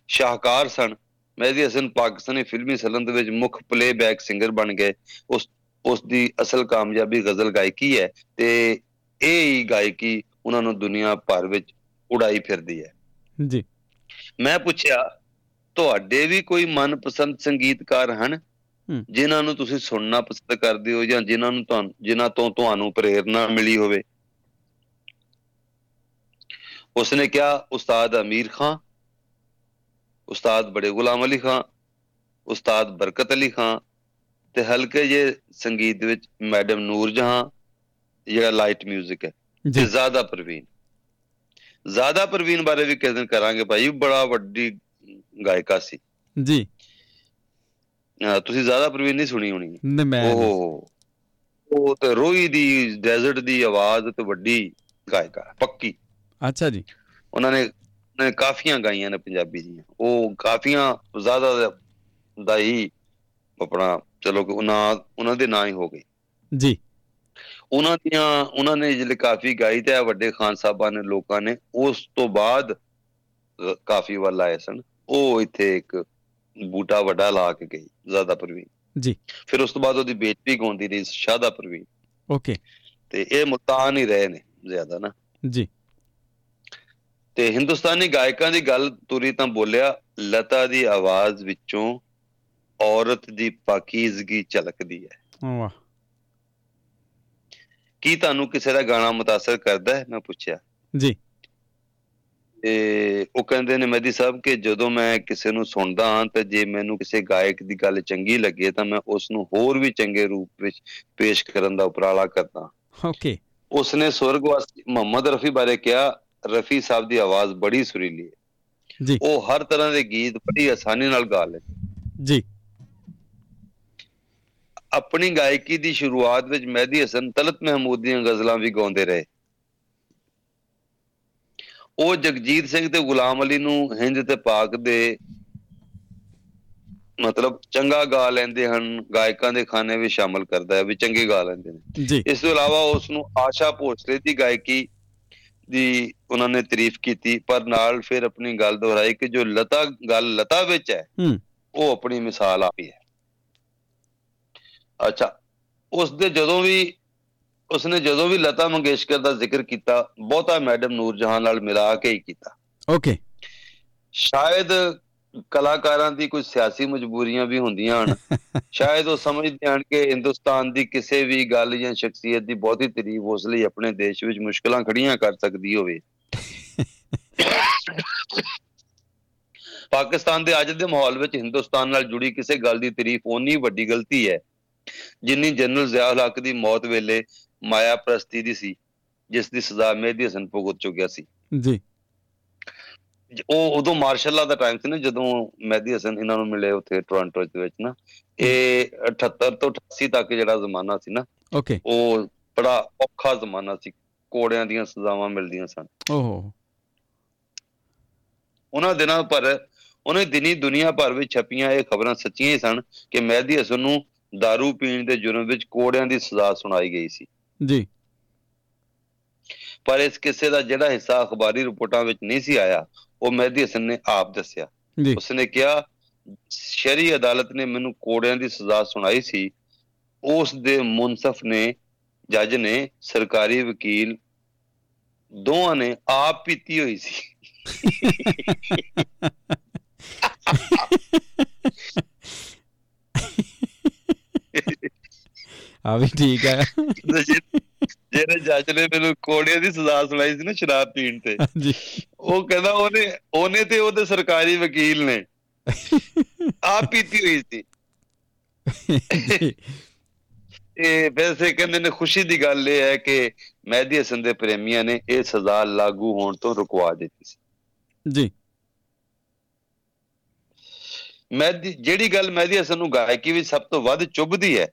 ਸ਼ਾਹਕਾਰ ਸਨ ਮਹਿਦੀ ਹਸਨ ਪਾਕਿਸਤਾਨੀ ਫਿਲਮੀ ਸਲੰਦ ਵਿੱਚ ਮੁੱਖ ਪਲੇਬੈਕ ਸਿੰਗਰ ਬਣ ਗਏ ਉਸ ਉਸ ਦੀ ਅਸਲ ਕਾਮਯਾਬੀ ਗਜ਼ਲ ਗਾਇਕੀ ਹੈ ਤੇ ਇਹ ਹੀ ਗਾਇਕੀ ਉਹਨਾਂ ਨੂੰ ਦੁਨੀਆ ਭਰ ਵਿੱਚ ਉਡਾਈ ਫਿਰਦੀ ਹੈ। ਜੀ। ਮੈਂ ਪੁੱਛਿਆ ਤੁਹਾਡੇ ਵੀ ਕੋਈ ਮਨਪਸੰਦ ਸੰਗੀਤਕਾਰ ਹਨ। ਜਿਨ੍ਹਾਂ ਨੂੰ ਤੁਸੀਂ ਸੁਣਨਾ ਪਸੰਦ ਕਰਦੇ ਹੋ ਜਾਂ ਜਿਨ੍ਹਾਂ ਨੂੰ ਤੁਹਾਨੂੰ ਜਿਨ੍ਹਾਂ ਤੋਂ ਤੁਹਾਨੂੰ ਪ੍ਰੇਰਣਾ ਮਿਲੀ ਹੋਵੇ? ਉਸਨੇ ਕਿਹਾ ਉਸਤਾਦ ਅਮੀਰ ਖਾਨ ਉਸਤਾਦ ਬੜੇ ਗੁਲਾਮ ਅਲੀ ਖਾਨ ਉਸਤਾਦ ਬਰਕਤ ਅਲੀ ਖਾਨ ਤੇ ਹਲਕੇ ਜੇ ਸੰਗੀਤ ਵਿੱਚ ਮੈਡਮ ਨੂਰ ਜਹਾਂ ਜਿਹੜਾ ਲਾਈਟ 뮤직 ਹੈ ਤੇ ਜੀ ਜ਼ਿਆਦਾ ਪ੍ਰਵੀਨ। ਜ਼ਿਆਦਾ ਪ੍ਰਵੀਨ ਬਾਰੇ ਵੀ ਕਿਸੇ ਦਿਨ ਕਰਾਂਗੇ ਭਾਈ ਬੜਾ ਵੱਡੀ ਗਾਇਕਾ ਸੀ। ਜੀ। ਤੁਸੀਂ ਜ਼ਿਆਦਾ ਪ੍ਰਵੀਨ ਨਹੀਂ ਸੁਣੀ ਹੋਣੀ। ਨੇ ਮੈਂ ਓਹ। ਉਹ ਤੇ ਰੋਈ ਦੀ ਡੈਜ਼ਰਟ ਦੀ ਆਵਾਜ਼ ਤੇ ਵੱਡੀ ਗਾਇਕਾ ਪੱਕੀ। ਅੱਛਾ ਜੀ। ਉਹਨਾਂ ਨੇ ਨੇ ਕਾਫੀਆਂ ਗਾਈਆਂ ਨੇ ਪੰਜਾਬੀ ਦੀਆਂ। ਉਹ ਕਾਫੀਆਂ ਜ਼ਿਆਦਾ ਦਾ- ਦਾ ਹੀ ਆਪਣਾ ਚਲੋ ਕਿ ਉਹਨਾਂ ਉਹਨਾਂ ਦੇ ਨਾਂ ਹੀ ਹੋ ਗਏ। ਜੀ। ਉਹਨਾਂ ਦੀਆਂ ਉਹਨਾਂ ਨੇ ਜਿਹੜੇ ਕਾਫੀ ਗਾਈ ਤੇ ਵੱਡੇ ਖਾਨ ਸਾਹਿਬਾਂ ਨੇ ਲੋਕਾਂ ਨੇ ਉਸ ਤੋਂ ਬਾਅਦ ਕਾਫੀ ਵੱਲ ਆਏ ਸਨ। ਉਹ ਇੱਥੇ ਇੱਕ ਬੂਟਾ ਵੱਡਾ ਲਾ ਕੇ ਗਈ ਜ਼ਿਆਦਾ ਪ੍ਰਵੀਨ। ਜੀ। ਫਿਰ ਉਸ ਤੋਂ ਬਾਅਦ ਉਹਦੀ ਬੇਟੀ ਗਾਉਂਦੀ ਰਹੀ ਸ਼ਾਦਾ ਪ੍ਰਵੀਨ। ਓਕੇ। ਤੇ ਇਹ ਮੁਲਤਾਨ ਹੀ ਰਹੇ ਨੇ ਜ਼ਿਆਦਾ ਨਾ। ਜੀ। ਤੇ ਹਿੰਦੁਸਤਾਨੀ ਗਾਇਕਾਂ ਦੀ ਗੱਲ ਤੁਰੀ ਤਾਂ ਬੋਲਿਆ ਲਤਾ ਦੀ ਆਵਾਜ਼ ਵਿੱਚੋਂ ਔਰਤ ਦੀ ਪਾਕੀਜ਼ਗੀ ਝਲਕਦੀ ਹੈ। ਵਾਹ। ਕੀ ਤੁਹਾਨੂੰ ਕਿਸੇ ਦਾ ਗਾਣਾ ਮੁਤਾਸਰ ਕਰਦਾ ਹੈ? ਮੈਂ ਪੁੱਛਿਆ। ਜੀ। ਤੇ ਉਹ ਕਹਿੰਦੇ ਨੇ ਮਹਿਦੀ ਸਾਹਿਬ ਕਿ ਜਦੋਂ ਮੈਂ ਕਿਸੇ ਨੂੰ ਸੁਣਦਾ ਹਾਂ ਤਾਂ ਜੇ ਮੈਨੂੰ ਕਿਸੇ ਗਾਇਕ ਦੀ ਗੱਲ ਚੰਗੀ ਲੱਗੇ ਤਾਂ ਮੈਂ ਉਸ ਨੂੰ ਹੋਰ ਵੀ ਚੰਗੇ ਰੂਪ ਵਿੱਚ ਪੇਸ਼ ਕਰਨ ਦਾ ਉਪਰਾਲਾ ਕਰਦਾ ਓਕੇ। ਉਸਨੇ ਸਵਰਗਵਾਸੀ ਮੁਹੰਮਦ ਰਫੀ ਬਾਰੇ ਕਿਹਾ ਰਫੀ ਸਾਹਿਬ ਦੀ ਆਵਾਜ਼ ਬੜੀ ਸੁਰੀਲੀ ਹੈ। ਜੀ। ਉਹ ਹਰ ਤਰ੍ਹਾਂ ਦੇ ਗੀਤ ਬੜੀ ਆਸਾਨੀ ਨਾਲ ਗਾ ਲੈਂਦੇ। ਜੀ। ਆਪਣੀ ਗਾਇਕੀ ਦੀ ਸ਼ੁਰੂਆਤ ਵਿੱਚ ਮਹਿਦੀ ਹਸਨ ਤਲਤ ਮਹਿਮੂਦ ਦੀਆਂ ਗ਼ਜ਼ਲਾਂ ਵੀ ਗਾਉਂਦੇ ਰਹੇ। ਉਹ ਜਗਜੀਤ ਸਿੰਘ ਤੇ ਗੁਲਾਮ ਅਲੀ ਨੂੰ ਹਿੰਦ ਤੇ ਪਾਕ ਦੇ ਮਤਲਬ ਚੰਗਾ ਗਾ ਲੈਂਦੇ ਹਨ ਗਾਇਕਾਂ ਦੇ ਖਾਨੇ ਵਿੱਚ ਸ਼ਾਮਲ ਕਰਦਾ ਹੈ ਵੀ ਚੰਗੇ ਗਾ ਲੈਂਦੇ ਨੇ। ਇਸ ਤੋਂ ਇਲਾਵਾ ਉਸ ਨੂੰ ਆਸ਼ਾ ਭੋਸਲੇ ਦੀ ਗਾਇਕੀ ਦੀ ਉਹਨਾਂ ਨੇ ਤਾਰੀਫ ਕੀਤੀ ਪਰ ਨਾਲ ਫਿਰ ਆਪਣੀ ਗੱਲ ਦੁਹਰਾਈ ਕਿ ਜੋ ਲਤਾ ਗੱਲ ਲਤਾ ਵਿੱਚ ਹੂੰ ਉਹ ਆਪਣੀ ਮਿਸਾਲ ਆਪੀ ਹੈ। ਅੱਛਾ ਉਸ ਦੇ ਜਦੋਂ ਵੀ ਉਸਨੇ ਜਦੋਂ ਵੀ ਲਤਾ ਮੰਗੇਸ਼ਕਰ ਦਾ ਜ਼ਿਕਰ ਕੀਤਾ ਬਹੁਤਾ ਮੈਡਮ ਨੂਰਜਹਾਨ ਨਾਲ ਮਿਲਾ ਕੇ ਹੀ ਕੀਤਾ। ਓਕੇ। ਸ਼ਾਇਦ ਕਲਾਕਾਰਾਂ ਦੀ ਕੁਝ ਸਿਆਸੀ ਮਜਬੂਰੀਆਂ ਵੀ ਹੁੰਦੀਆਂ ਹਨ। ਸ਼ਾਇਦ ਉਹ ਸਮਝਦੇ ਹਨ ਕਿ ਹਿੰਦੁਸਤਾਨ ਦੀ ਕਿਸੇ ਵੀ ਗੱਲ ਜਾਂ ਸ਼ਖਸੀਅਤ ਦੀ ਬਹੁਤੀ ਤਾਰੀਫ ਉਸ ਲਈ ਆਪਣੇ ਦੇਸ਼ ਵਿੱਚ ਮੁਸ਼ਕਲਾਂ ਖੜੀਆਂ ਕਰ ਸਕਦੀ ਹੋਵੇ। ਪਾਕਿਸਤਾਨ ਦੇ ਅੱਜ ਦੇ ਮਾਹੌਲ ਵਿੱਚ ਹਿੰਦੁਸਤਾਨ ਨਾਲ ਜੁੜੀ ਕਿਸੇ ਗੱਲ ਦੀ ਤਾਰੀਫ ਓਨੀ ਵੱਡੀ ਗਲਤੀ ਹੈ ਜਿੰਨੀ ਜਨਰਲ ਜ਼ਿਆਉਲ ਹੱਕ ਦੀ ਮੌਤ ਵੇਲੇ ਮਾਇਆ ਪ੍ਰਸਤੀ ਦੀ ਸੀ ਜਿਸ ਦੀ ਸਜ਼ਾ ਮਹਿਦੀ ਹਸਨ ਭੁਗਤ ਚੁੱਕਿਆ ਸੀ। ਜੀ। ਉਹ ਉਦੋਂ ਮਾਰਸ਼ਲ ਲਾ ਦਾ ਟਾਈਮ ਸੀ ਨਾ ਜਦੋਂ ਮਹਿਦੀ ਹਸਨ ਇਹਨਾਂ ਨੂੰ ਮਿਲੇ ਉੱਥੇ ਟੋਰਾਂਟੋ ਦੇ ਵਿੱਚ ਨਾ। ਇਹ 78 ਤੋਂ 88 ਤੱਕ ਜਿਹੜਾ ਜ਼ਮਾਨਾ ਸੀ ਨਾ ਓਕੇ ਉਹ ਬੜਾ ਔਖਾ ਜ਼ਮਾਨਾ ਸੀ। ਕੋੜਿਆਂ ਦੀਆਂ ਸਜ਼ਾਵਾਂ ਮਿਲਦੀਆਂ ਸਨ। ਓਹੋ। ਉਹਨਾਂ ਦਿਨਾਂ ਪਰ ਉਹਨੇ ਦਿਨੀ ਦੁਨੀਆ ਭਰ ਵਿੱਚ ਛਪੀਆਂ ਇਹ ਖਬਰਾਂ ਸੱਚੀਆਂ ਹੀ ਸਨ ਕਿ ਮਹਿਦੀ ਹਸਨ ਨੂੰ दारू ਪੀਣ ਦੇ ਜੁਰਮ ਵਿੱਚ ਕੋੜਿਆਂ ਦੀ ਸਜ਼ਾ ਸੁਣਾਈ ਗਈ ਸੀ ਜੀ ਪਰ ਇਸ ਕਿੱਸੇ ਦਾ ਜਿਹੜਾ ਹਿੱਸਾ ਅਖਬਾਰੀ ਰਿਪੋਰਟਾਂ ਵਿੱਚ ਨਹੀਂ ਸੀ ਆਇਆ ਉਹ ਮਹਿਦੀ ਹਸਨ ਨੇ ਆਪ ਦੱਸਿਆ ਉਸਨੇ ਕਿਹਾ ਸ਼ਰੀ ਅਦਾਲਤ ਨੇ ਮੈਨੂੰ ਕੋੜਿਆਂ ਦੀ ਸਜ਼ਾ ਸੁਣਾਈ ਸੀ ਉਸ ਦੇ ਮੁਨਸਫ ਨੇ ਜੱਜ ਨੇ ਸਰਕਾਰੀ ਵਕੀਲ ਦੋਵਾਂ ਨੇ ਆਪ ਪੀਤੀ ਹੋਈ ਸੀ ਆ ਵੀ ਠੀਕ ਜਿਹ- ਜਿਹੜੇ ਜੱਜ ਨੇ ਮੈਨੂੰ ਕੋੜਿਆਂ ਦੀ ਸਜ਼ਾ ਸੁਣਾਈ ਸੀ ਨਾ ਸ਼ਰਾਬ ਪੀਣ ਤੇ ਜੀ ਉਹ ਕਹਿੰਦਾ ਉਹਨੇ ਉਹਨੇ ਤੇ ਉਹਦੇ ਸਰਕਾਰੀ ਵਕੀਲ ਨੇ। ਆਪ ਪੀਤੀ ਹੋਈ ਸੀ। ਇਹ ਵੈਸੇ ਕਹਿੰਦੇ ਨੇ ਖੁਸ਼ੀ ਦੀ ਗੱਲ ਇਹ ਹੈ ਕਿ ਮਹਿਦੀ ਹਸਨ ਦੇ ਪ੍ਰੇਮੀਆਂ ਨੇ ਇਹ ਸਜ਼ਾ ਲਾਗੂ ਹੋਣ ਤੋਂ ਰੁਕਵਾ ਦਿੱਤੀ ਸੀ। ਜੀ। ਮਹਿਦੀ ਜਿਹੜੀ ਗੱਲ ਮਹਿਦੀ ਹਸਨ ਨੂੰ ਗਾਇਕੀ ਵਿੱਚ ਸਭ ਤੋਂ ਵੱਧ ਚੁੱਭਦੀ ਹੈ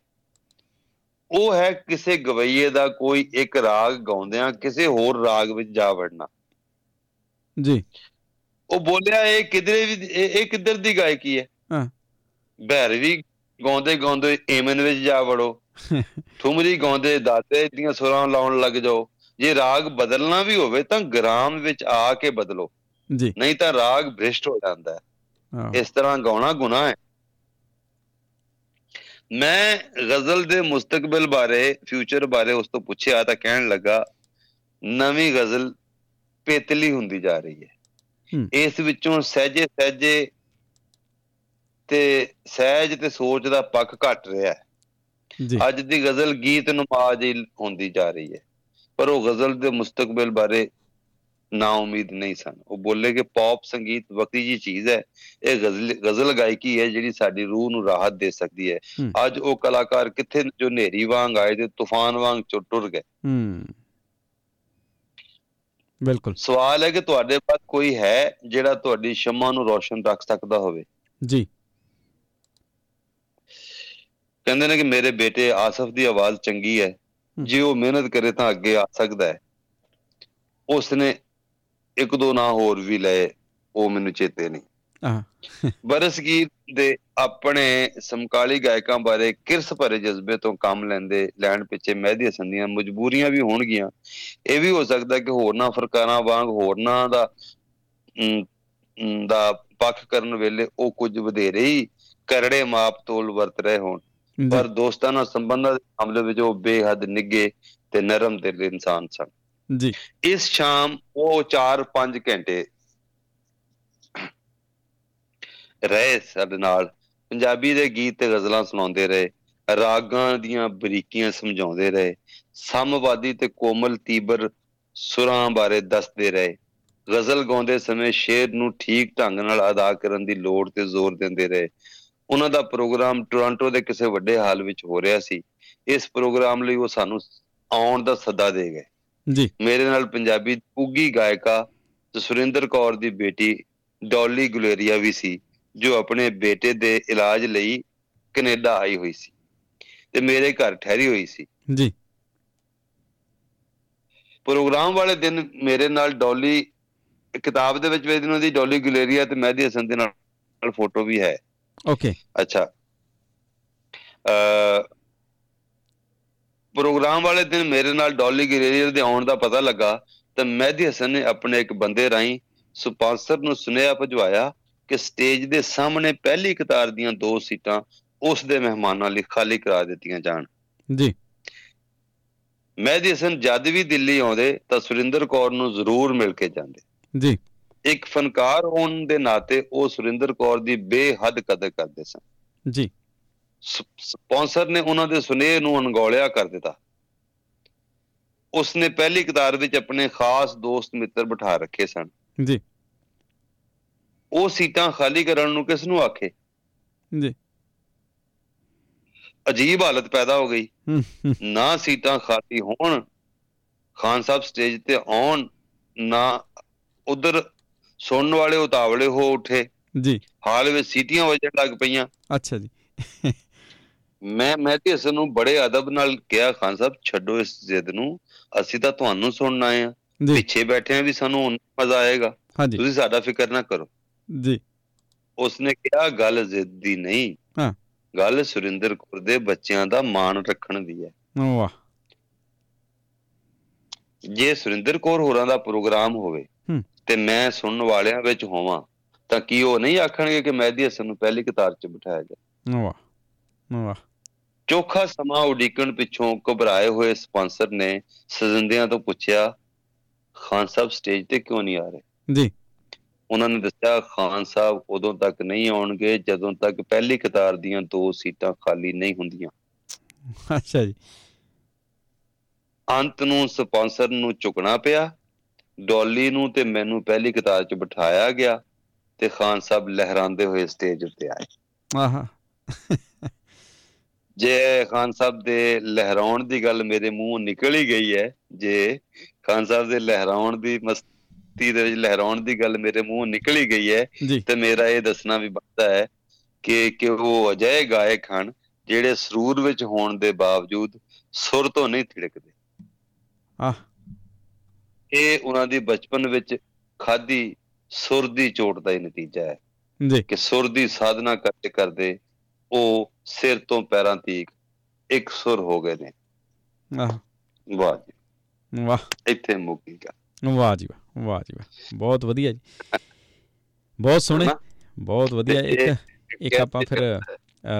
ਉਹ ਹੈ ਕਿਸੇ ਗਵਈਏ ਦਾ ਕੋਈ ਇੱਕ ਰਾਗ ਗਾਉਂਦਿਆਂ ਕਿਸੇ ਹੋਰ ਰਾਗ ਵਿੱਚ ਜਾ ਵੜਨਾ। ਜੀ। ਉਹ ਬੋਲਿਆ ਇਹ ਕਿਧਰੇ ਵੀ ਇਹ ਕਿੱਧਰ ਦੀ ਗਾਇਕੀ ਹੈ? ਹਾਂ। ਭੈਰਵੀ ਗਾਉਂਦੇ ਗਾਉਂਦੇ ਏਮਨ ਵਿੱਚ ਜਾ ਵੜੋ। ਠੁਮਰੀ ਗਾਉਂਦੇ ਦਾਤੇ ਦੀਆਂ ਸੁਰਾਂ ਲਾਉਣ ਲੱਗ ਜਾਓ। ਜੇ ਰਾਗ ਬਦਲਣਾ ਵੀ ਹੋਵੇ ਤਾਂ ਗ੍ਰਾਮ ਵਿੱਚ ਆ ਕੇ ਬਦਲੋ। ਜੀ। ਨਹੀਂ ਤਾਂ ਰਾਗ ਭ੍ਰਿਸ਼ਟ ਹੋ ਜਾਂਦਾ ਹਾਂ, ਇਸ ਤਰ੍ਹਾਂ ਗਾਉਣਾ ਗੁਨਾਹ ਹੈ। ਮੈਂ ਗਜ਼ਲ ਦੇ ਮੁਸਤਕਬਲ ਬਾਰੇ ਫਿਊਚਰ ਬਾਰੇ ਉਸ ਤੋਂ ਪੁੱਛਿਆ ਤਾਂ ਕਹਿਣ ਲੱਗਾ ਨਵੀਂ ਗਜ਼ਲ ਪੇਤਲੀ ਹੁੰਦੀ ਜਾ ਰਹੀ ਹੈ। ਇਸ ਵਿੱਚੋਂ ਸਹਿਜੇ ਸਹਿਜੇ ਤੇ ਸਹਿਜ ਤੇ ਸੋਚ ਦਾ ਪੱਖ ਘਟ ਰਿਹਾ ਹੈ। ਜੀ। ਅੱਜ ਦੀ ਗਜ਼ਲ ਗੀਤ ਨਮਾਜ਼ ਹੀ ਹੁੰਦੀ ਜਾ ਰਹੀ ਹੈ। ਪਰ ਉਹ ਗਜ਼ਲ ਦੇ ਮੁਸਤਕਬਲ ਬਾਰੇ ਨਾ ਉਮੀਦ ਨਹੀਂ ਸਨ। ਉਹ ਬੋਲੇ ਕਿ ਪੌਪ ਸੰਗੀਤ ਵਕਤੀ ਜੀ ਚੀਜ਼ ਹੈ। ਇਹ ਗਜ਼ਲ ਗਜ਼ਲ ਗਾਇਕੀ ਹੈ ਜਿਹੜੀ ਸਾਡੀ ਰੂਹ ਨੂੰ ਰਾਹਤ ਦੇ ਸਕਦੀ ਹੈ। ਅੱਜ ਉਹ ਕਲਾਕਾਰ ਕਿੱਥੇ ਨੇ ਜੋ ਨੇਰੀ ਵਾਂਗ ਆਏ ਤੇ ਤੂਫਾਨ ਵਾਂਗ ਟੁਰ ਗਏ। ਬਿਲਕੁਲ। ਸਵਾਲ ਹੈ ਕਿ ਤੁਹਾਡੇ ਪਾਸ ਕੋਈ ਹੈ ਜਿਹੜਾ ਤੁਹਾਡੀ ਸ਼ਮਾ ਨੂੰ ਰੋਸ਼ਨ ਰੱਖ ਸਕਦਾ ਹੋਵੇ? ਜੀ। ਕਹਿੰਦੇ ਨੇ ਕਿ ਮੇਰੇ ਬੇਟੇ ਆਸਫ ਦੀ ਆਵਾਜ਼ ਚੰਗੀ ਹੈ। ਹੂੰ। ਜੇ ਉਹ ਮਿਹਨਤ ਕਰੇ ਤਾਂ ਅੱਗੇ ਆ ਸਕਦਾ ਹੈ। ਉਸਨੇ ਇੱਕ ਦੋ ਨਾਂ ਹੋਰ ਵੀ ਲਏ ਉਹ ਮੈਨੂੰ ਚੇਤੇ ਨਹੀਂ। ਆਹ ਬਰਸਗੀਰ ਦੇ ਆਪਣੇ ਸਮਕਾਲੀ ਗਾਇਕਾਂ ਬਾਰੇ ਕਿਰਸ ਭਰੇ ਜਜ਼ਬੇ ਤੋਂ ਕੰਮ ਲੈਂਦੇ ਲੈਣ ਪਿੱਛੇ ਮਹਿਦੀ ਹਸਨ ਦੀਆਂ ਮਜਬੂਰੀਆਂ ਵੀ ਹੋਣਗੀਆਂ। ਇਹ ਵੀ ਹੋ ਸਕਦਾ ਕਿ ਹੋਰਨਾਂ ਫਰਕਾਰਾਂ ਵਾਂਗ ਹੋਰਨਾਂ ਦਾ ਦਾ ਪੱਖ ਕਰਨ ਵੇਲੇ ਉਹ ਕੁਝ ਵਧੇਰੇ ਹੀ ਕਰੜੇ ਮਾਪ ਤੋਲ ਵਰਤ ਰਹੇ ਹੋਣ। ਪਰ ਦੋਸਤਾਨਾ ਸੰਬੰਧਾਂ ਦੇ ਮਾਮਲੇ ਵਿੱਚ ਉਹ ਬੇਹੱਦ ਨਿੱਗੇ ਤੇ ਨਰਮ ਦਿਲ ਇਨਸਾਨ ਸਨ। ਜੀ। ਇਸ ਸ਼ਾਮ ਉਹ 4-5 ਘੰਟੇ ਰਹੇ ਸਾਡੇ ਨਾਲ। ਪੰਜਾਬੀ ਦੇ ਗੀਤ ਤੇ ਗ਼ਜ਼ਲਾਂ ਸੁਣਾਉਂਦੇ ਰਹੇ, ਰਾਗਾਂ ਦੀਆਂ ਬਰੀਕੀਆਂ ਸਮਝਾਉਂਦੇ ਰਹੇ, ਸਮਵਾਦੀ ਤੇ ਕੋਮਲ ਤੀਬਰ ਸੁਰਾਂ ਬਾਰੇ ਦੱਸਦੇ ਰਹੇ। ਗ਼ਜ਼ਲ ਗਾਉਂਦੇ ਸਮੇਂ ਸ਼ੇਰ ਨੂੰ ਠੀਕ ਢੰਗ ਨਾਲ ਅਦਾ ਕਰਨ ਦੀ ਲੋੜ ਤੇ ਜ਼ੋਰ ਦਿੰਦੇ ਰਹੇ। ਉਹਨਾਂ ਦਾ ਪ੍ਰੋਗਰਾਮ ਟੋਰਾਂਟੋ ਦੇ ਕਿਸੇ ਵੱਡੇ ਹਾਲ ਵਿੱਚ ਹੋ ਰਿਹਾ ਸੀ। ਇਸ ਪ੍ਰੋਗਰਾਮ ਲਈ ਉਹ ਸਾਨੂੰ ਆਉਣ ਦਾ ਸੱਦਾ ਦੇ ਗਏ। ਜੀ। ਮੇਰੇ ਨਾਲ ਪੰਜਾਬੀ ਉੱਗੀ ਗਾਇਕਾ ਤੇ ਸੁਰਿੰਦਰ ਕੌਰ ਦੀ ਬੇਟੀ ਡੌਲੀ ਗੁਲੇਰੀਆ ਵੀ ਸੀ ਜੋ ਆਪਣੇ ਬੇਟੇ ਦੇ ਇਲਾਜ ਲਈ ਕੈਨੇਡਾ ਆਈ ਹੋਈ ਸੀ ਤੇ ਮੇਰੇ ਘਰ ਠਹਿਰੀ ਹੋਈ ਸੀ। ਜੀ। ਪ੍ਰੋਗਰਾਮ ਵਾਲੇ ਦਿਨ ਮੇਰੇ ਨਾਲ ਡੌਲੀ ਕਿਤਾਬ ਦੇ ਵਿੱਚ ਵੀ ਇਹਨਾਂ ਦੀ ਡੌਲੀ ਗੁਲੇਰੀਆ ਤੇ ਮਹਿਦੀ ਹਸਨ ਦੇ ਨਾਲ ਨਾਲ ਫੋਟੋ ਵੀ ਹੈ। ਓਕੇ। ਅੱਛਾ। ਅ ਪ੍ਰੋਗਰਾਮ ਵਾਲੇ ਦਿਨ ਮੇਰੇ ਨਾਲ ਡੌਲੀ ਗਰੇਰੀਅਰ ਦੇ ਆਉਣ ਦਾ ਪਤਾ ਲੱਗਾ ਤਾਂ ਮਹਿਦੀ ਹਸਨ ਨੇ ਆਪਣੇ ਇੱਕ ਬੰਦੇ ਰਾਹੀਂ ਸਪਾਂਸਰ ਨੂੰ ਸੁਨੇਹਾ ਭਜਵਾਇਆ ਕਿ ਸਟੇਜ ਦੇ ਸਾਹਮਣੇ ਪਹਿਲੀ ਕਤਾਰ ਦੀਆਂ ਦੋ ਸੀਟਾਂ ਉਸ ਦੇ ਮਹਿਮਾਨਾਂ ਲਈ ਖਾਲੀ ਕਰਾ ਦਿੱਤੀਆਂ ਜਾਣ। ਜੀ। ਮਹਿਦੀ ਹਸਨ ਜਦ ਵੀ ਦਿੱਲੀ ਆਉਂਦੇ ਤਾਂ ਸੁਰਿੰਦਰ ਕੌਰ ਨੂੰ ਜ਼ਰੂਰ ਮਿਲ ਕੇ ਜਾਂਦੇ। ਜੀ। ਇੱਕ ਫਨਕਾਰ ਹੋਣ ਦੇ ਨਾਤੇ ਉਹ ਸੁਰਿੰਦਰ ਕੌਰ ਦੀ ਬੇਹੱਦ ਕਦਰ ਕਰਦੇ ਸਨ। ਜੀ। ਸਪਾਂਸਰ ਨੇ ਉਹਨਾਂ ਦੇ ਸੁਨੇਹੇ ਨੂੰ ਅਣਗੌਲਿਆ ਕਰ ਦਿੱਤਾ। ਉਸਨੇ ਪਹਿਲੀ ਕਤਾਰ ਵਿੱਚ ਆਪਣੇ ਖਾਸ ਦੋਸਤ ਮਿੱਤਰ ਬਿਠਾ ਰੱਖੇ ਸਨ। ਜੀ। ਉਹ ਸੀਟਾਂ ਖਾਲੀ ਕਰਨ ਨੂੰ ਕਿਸ ਨੂੰ ਆਖੇ? ਜੀ। ਅਜੀਬ ਹਾਲਤ ਪੈਦਾ ਹੋ ਗਈ। ਨਾ ਸੀਟਾਂ ਖਾਲੀ ਹੋਣ ਖਾਨ ਸਾਹਿਬ ਸਟੇਜ ਤੇ ਆਉਣ ਨਾ ਉਧਰ ਸੁਣਨ ਵਾਲੇ ਉਤਾਵਲੇ ਹੋ ਉੱਠੇ। ਜੀ। ਹਾਲ ਵਿੱਚ ਸੀਟੀਆਂ ਵੱਜਣ ਲੱਗ ਪਈਆਂ। ਅੱਛਾ ਜੀ। ਮੈਂ ਮਹਿਦੀ ਹਸਨ ਨੂੰ ਬੜੇ ਅਦਬ ਨਾਲ ਕਿਹਾ ਖਾਨ ਸਾਹਿਬ ਛੱਡੋ ਇਸ ਜ਼ਿੱਦ ਨੂੰ। ਅਸੀਂ ਤਾਂ ਤੁਹਾਨੂੰ ਸੁਣਨ ਆਏ ਆ ਪਿੱਛੇ ਬੈਠੇ ਆ ਵੀ ਸਾਨੂੰ ਮਜ਼ਾ ਆਏਗਾ। ਤੁਸੀਂ ਸਾਡਾ ਫਿਕਰ ਨਾ ਕਰੋ। ਜੀ। ਉਸਨੇ ਕਿਹਾ ਗੱਲ ਜ਼ਿੱਦ ਦੀ ਨਹੀਂ। ਹਾਂ। ਗੱਲ ਸੁਰਿੰਦਰ ਕੌਰ ਦੇ ਬੱਚਿਆਂ ਦਾ ਮਾਣ ਰੱਖਣ ਦੀ ਹੈ। ਵਾਹ। ਜੇ ਸੁਰਿੰਦਰ ਕੌਰ ਹੋਰਾਂ ਦਾ ਪ੍ਰੋਗਰਾਮ ਹੋਵੇ। ਤੇ ਮੈਂ ਸੁਣਨ ਵਾਲਿਆਂ ਵਿੱਚ ਹੋਵਾਂ ਤਾਂ ਕੀ ਉਹ ਨਹੀਂ ਆਖਣਗੇ ਕਿ ਮਹਿਦੀ ਹਸਨ ਨੂੰ ਪਹਿਲੀ ਕਤਾਰ 'ਚ ਬਿਠਾਇਆ ਗਿਆ? ਵਾਹ। ਵਾਹ। ਚੋਖਾ ਸਮਾਂ ਉਡੀਕਣ ਪਿੱਛੋਂ ਘਬਰਾਏ ਹੋਏ ਸਪਾਂਸਰ ਨੇ ਸਜੰਦਿਆਂ ਤੋਂ ਪੁੱਛਿਆ ਖਾਨ ਸਾਹਿਬ ਸਟੇਜ ਤੇ ਕਿਉਂ ਨਹੀਂ ਆ ਰਹੇ? ਜੀ। ਉਹਨਾਂ ਨੇ ਦੱਸਿਆ ਖਾਨ ਸਾਹਿਬ ਉਦੋਂ ਤੱਕ ਨਹੀਂ ਆਉਣਗੇ ਜਦੋਂ ਤੱਕ ਪਹਿਲੀ ਕਤਾਰ ਦੀਆਂ ਦੋ ਸੀਟਾਂ ਖਾਲੀ ਨਹੀਂ ਹੁੰਦੀਆਂ। ਅੱਛਾ ਜੀ। ਅੰਤ ਨੂੰ ਸਪਾਂਸਰ ਨੂੰ ਝੁਕਣਾ ਪਿਆ। ਡੌਲੀ ਨੂੰ ਤੇ ਮੈਨੂੰ ਪਹਿਲੀ ਕਤਾਰ 'ਚ ਬਿਠਾਇਆ ਗਿਆ ਤੇ ਖਾਨ ਸਾਹਿਬ ਲਹਿਰਾਉਂਦੇ ਹੋਏ ਸਟੇਜ ਉੱਤੇ ਆਏ। ਆਹਾ। ਜੇ ਖਾਨ ਸਾਹਿਬ ਦੇ ਲਹਿਰਾਉਣ ਦੀ ਗੱਲ ਮੇਰੇ ਮੂੰਹੋਂ ਨਿਕਲ ਹੀ ਗਈ ਹੈ ਜੇ ਖਾਨ ਸਾਹਿਬ ਦੇ ਲਹਿਰਾਉਣ ਦੀ ਮਸਤੀ ਦੇ ਵਿੱਚ ਲਹਿਰਾਉਣ ਦੀ ਗੱਲ ਮੇਰੇ ਮੂੰਹੋਂ ਨਿਕਲ ਹੀ ਗਈ ਹੈ ਤੇ ਮੇਰਾ ਇਹ ਦੱਸਣਾ ਵੀ ਬਣਦਾ ਹੈ ਕਿ ਕਿ ਉਹ ਅਜਿਹੇ ਗਾਇਕ ਹਨ ਜਿਹੜੇ ਸਰੂਰ ਵਿੱਚ ਹੋਣ ਦੇ ਬਾਵਜੂਦ ਸੁਰ ਤੋਂ ਨਹੀਂ ਥਿੜਕਦੇ। ਆਹ। ਇਹ ਉਹਨਾਂ ਦੀ ਬਚਪਨ ਵਿੱਚ ਖਾਦੀ ਸੁਰ ਦੀ ਚੋਟ ਦਾ ਹੀ ਨਤੀਜਾ ਹੈ ਜੀ। ਕਿ ਸੁਰ ਦੀ ਸਾਧਨਾ ਕਰਦੇ ਕਰਦੇ ਉਹ ਸਿਰ ਤੋਂ ਪੈਰਾਂ ਤੀਕ ਇੱਕ ਸੁਰ ਹੋ ਗਏ ਨੇ। ਆਹ। ਵਾਹ ਜੀ। ਵਾਹ। ਇੱਥੇ ਮੁੱਕੀ ਗੱਲ। ਵਾਹ ਜੀ ਵਾਹ ਵਾਹ ਜੀ ਵਾਹ। ਬਹੁਤ ਵਧੀਆ ਜੀ। ਬਹੁਤ ਸੋਹਣੇ? ਬਹੁਤ ਵਧੀਆ। ਇੱਕ ਇੱਕ ਆਪਾਂ ਫਿਰ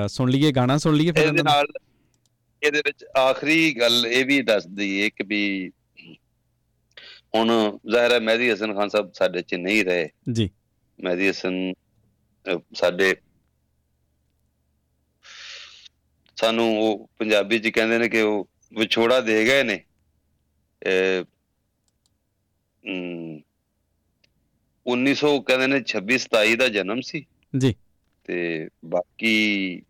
ਸੁਣ ਲਈਏ ਗਾਣਾ ਸੁਣ ਲਈਏ ਫਿਰ ਇਹਦੇ? ਨਾਲ ਇਹਦੇ ਵਿੱਚ ਆਖਰੀ ਗੱਲ ਇਹ ਵੀ ਦੱਸ ਦਈਏ ਕਿ ਵੀ ਹੁਣ ਜ਼ਾਹਿਰ ਹੈ ਮਹਿਦੀ ਹਸਨ ਖਾਨ ਸਾਹਿਬ ਸਾਡੇ ਚ ਨਹੀਂ ਰਹੇ। ਜੀ। ਮਹਿਦੀ ਹਸਨ ਸਾਡੇ ਸਾਨੂੰ ਉਹ ਪੰਜਾਬੀ ਚ ਕਹਿੰਦੇ ਨੇ ਕਿ ਉਹ ਵਿਛੋੜਾ ਦੇ ਗਏ ਨੇ। ਅਮ, 1900 ਕਹਿੰਦੇ ਨੇ 26 27 ਦਾ ਜਨਮ ਸੀ। ਜੀ। ਤੇ ਬਾਕੀ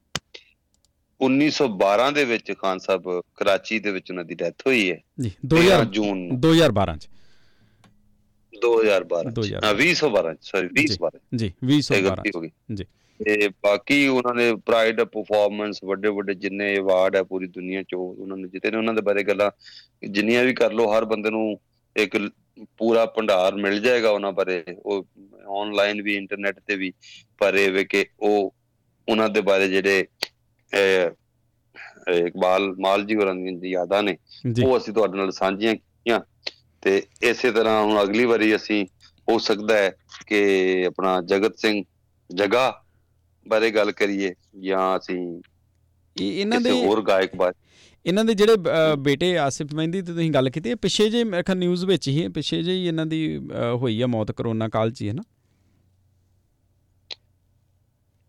1912 ਦੇ ਵਿੱਚ ਖਾਨ ਸਾਹਿਬ ਕਰਾਚੀ ਦੇ ਵਿੱਚ ਉਹਨਾਂ ਦੀ ਡੈਥ ਹੋਈ ਹੈ। ਜੀ 13 2000 ਜੂਨ ਨੂੰ। 2012 ਚ। 2012 ਚ। 2012 ਹਾਂ 2012 ਸੌਰੀ 2012 ਜੀ ਇਹ 2012 ਗਲਤੀ ਹੋ ਗਈ। ਜੀ। ਤੇ ਬਾਕੀ ਉਹਨਾਂ ਨੇ ਪ੍ਰਾਈਡ ਪਰਫਾਰਮੈਂਸ ਵੱਡੇ ਵੱਡੇ ਜਿੰਨੇ ਅਵਾਰਡ ਹੈ ਪੂਰੀ ਦੁਨੀਆ ਚ ਉਹ ਉਹਨਾਂ ਨੇ ਜਿੱਤੇ ਨੇ ਉਹਨਾਂ ਦੇ ਬਾਰੇ ਗੱਲਾਂ ਜਿੰਨੀਆਂ ਵੀ ਕਰ ਲੋ ਹਰ ਬੰਦੇ ਨੂੰ ਇੱਕ ਪੂਰਾ ਭੰਡਾਰ ਮਿਲ ਜਾਏਗਾ ਉਹਨਾਂ ਬਾਰੇ। ਉਹ ਆਨਲਾਈਨ ਵੀ ਇੰਟਰਨੈਟ ਤੇ ਵੀ ਪਰ ਇਹ ਵੇ ਕਿ ਉਹ ਉਹਨਾਂ ਦੇ ਬਾਰੇ ਜਿਹੜੇ ਇਕਬਾਲ ਮਾਲ ਜੀ ਹੋਰਾਂ ਦੀਆਂ ਯਾਦਾਂ ਨੇ ਉਹ ਅਸੀਂ ਤੁਹਾਡੇ ਨਾਲ ਸਾਂਝੀਆਂ ਕੀਤੀਆਂ। ਤੇ ਇਸੇ ਤਰ੍ਹਾਂ ਹੁਣ ਅਗਲੀ ਵਾਰੀ ਅਸੀਂ ਹੋ ਸਕਦਾ ਹੈ ਕਿ ਆਪਣਾ ਜਗਤ ਸਿੰਘ ਜਗਾ ਬਾਰੇ ਗੱਲ ਕਰੀਏ ਜਾਂ ਅਸੀਂ ਇਹ ਇਹਨਾਂ ਦੇ ਹੋਰ ਗਾਇਕ ਬਾਰੇ। ਇਹਨਾਂ ਦੇ ਜਿਹੜੇ ਬੇਟੇ ਆਸਿਫ ਮਹਿੰਦੀ ਤੇ ਤੁਸੀਂ ਗੱਲ ਕੀਤੀ ਹੈ ਪਿੱਛੇ ਜੇ ਮੈਂ ਕਿਹਾ ਨਿਊਜ਼ ਵਿੱਚ ਹੀ ਹੈ, ਪਿੱਛੇ ਜੇ ਹੀ ਇਹਨਾਂ ਦੀ ਹੋਈ ਆ ਮੌਤ ਕਰੋਨਾ ਕਾਲ 'ਚ ਹੀ ਹੈ ਨਾ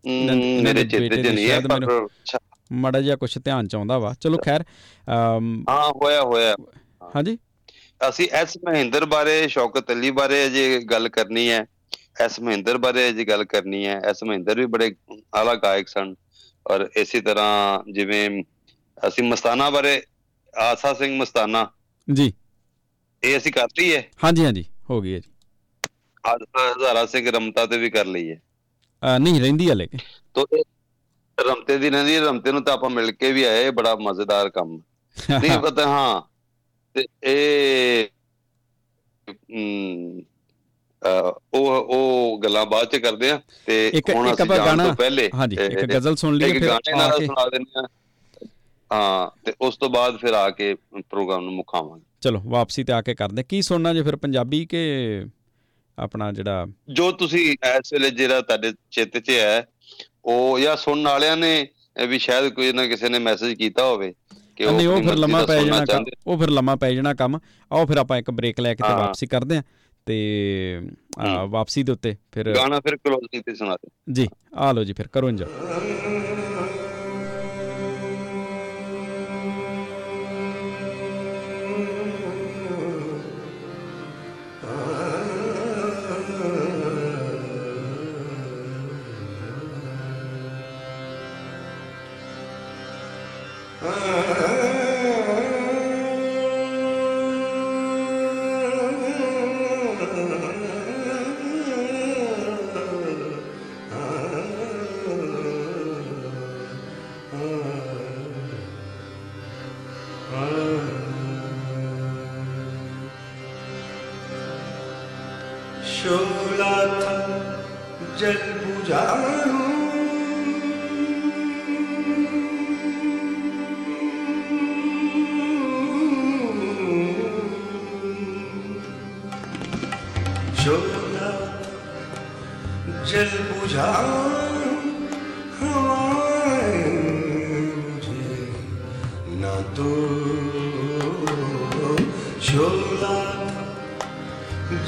ਮੇਰੇ ਚੇਤੇ ਚ ਨਹੀਂ ਹੈ ਪਰ ਮਾੜਾ ਜਿਹਾ ਕੁਝ ਧਿਆਨ ਚ ਆਉਂਦਾ ਵਾ। ਚਲੋ ਖੈਰ ਹਾਂ ਹੋਇਆ ਹੋਇਆ। ਹਾਂਜੀ? ਅਸੀਂ ਐਸ ਮਹਿੰਦਰ ਬਾਰੇ ਸ਼ੌਕਤ ਅਲੀ ਬਾਰੇ ਅਜੇ ਗੱਲ ਕਰਨੀ ਹੈ। ਐਸ ਮਹਿੰਦਰ ਬਾਰੇ ਅਜੇ ਗੱਲ ਕਰਨੀ ਹੈ ਐਸ ਮਹਿੰਦਰ ਵੀ ਬੜੇ ਆਲਾ ਗਾਇਕ ਸਨ। ਔਰ ਇਸੇ ਤਰ੍ਹਾਂ ਜਿਵੇਂ ਅਸੀਂ ਮਸਤਾਨਾ ਬਾਰੇ ਆਸਾ ਸਿੰਘ ਮਸਤਾਨਾ। ਜੀ। ਇਹ ਅਸੀਂ ਕਰ ਲਈ ਹੈ ਹਾਂਜੀ ਹਾਂਜੀ ਹੋ ਗਈ ਹੈ ਜੀ। ਅੱਜ ਹਜ਼ਾਰਾ ਸਿੰਘ ਰਮਤਾ ਤੇ ਵੀ ਕਰ ਲਈ ਹੈ ਨਹੀਂ ਰਹਿੰਦੀ ਹਲੇ ਕਿ? ਤੋ ਰਮਤੇ ਦੀ ਰਹਿੰਦੀ ਰਮਤੇ ਨੂੰ ਤਾਂ ਆਪਾਂ ਮਿਲ ਕੇ ਵੀ ਆਏ ਬੜਾ ਮਜ਼ੇਦਾਰ ਕੰਮ ਨਹੀਂ ਪਤਾ ਹਾਂ। ਤੇ ਇਹ ਉਹ ਉਹ ਗੱਲਾਂ ਬਾਅਦ ਚ ਕਰਦੇ ਆ ਤੇ ਹੁਣ ਅਸੀਂ ਜਾਣ ਤੋਂ ਪਹਿਲੇ ਹਾਂਜੀ ਇੱਕ ਗਜ਼ਲ ਸੁਣ ਲਈਏ ਫਿਰ ਗਾਣੇ ਨਾਲ ਸੁਣਾ ਦਿੰਦੇ ਆ। ਹਾਂ ਤੇ ਉਸ ਤੋਂ ਬਾਅਦ ਫਿਰ ਆ ਕੇ ਪ੍ਰੋਗਰਾਮ ਨੂੰ ਮੁਕਾਵਾਂਗੇ। ਚਲੋ ਵਾਪਸੀ ਤੇ ਆ ਕੇ ਕਰਦੇ ਕੀ ਸੁਣਨਾ ਜੇ ਫਿਰ ਪੰਜਾਬੀ ਕਿ ਆਪਣਾ ਜਿਹੜਾ ਜੋ ਤੁਸੀਂ ਇਸ ਵੇਲੇ ਜਿਹੜਾ ਤੁਹਾਡੇ ਚਿੱਤ 'ਚ ਹੈ ਉਹ ਜਾਂ ਸੁਣਨ ਵਾਲਿਆਂ ਨੇ ਵੀ ਸ਼ਾਇਦ ਕੋਈ ਨਾ ਕਿਸੇ ਨੇ ਮੈਸੇਜ ਕੀਤਾ ਹੋਵੇ ਕਿ ਉਹ ਫਿਰ ਲੰਮਾ ਪੈ ਜਾਣਾ। ਉਹ ਫਿਰ ਲੰਮਾ ਪੈ ਜਾਣਾ ਕੰਮ। ਆਓ ਫਿਰ ਆਪਾਂ ਇੱਕ ਬ੍ਰੇਕ ਲੈ ਕੇ ਤੇ। ਵਾਪਸੀ ਕਰਦੇ ਆ ਤੇ। ਵਾਪਸੀ ਦੇ ਉੱਤੇ ਫਿਰ ਗਾਣਾ ਫਿਰ ਕਲੋਜ਼ਿੰਗ ਤੇ ਸੁਣਾ ਦਿਓ ਜੀ ਆ ਲਓ ਜੀ ਫਿਰ ਕਰੋ ਇੰਜੋਏ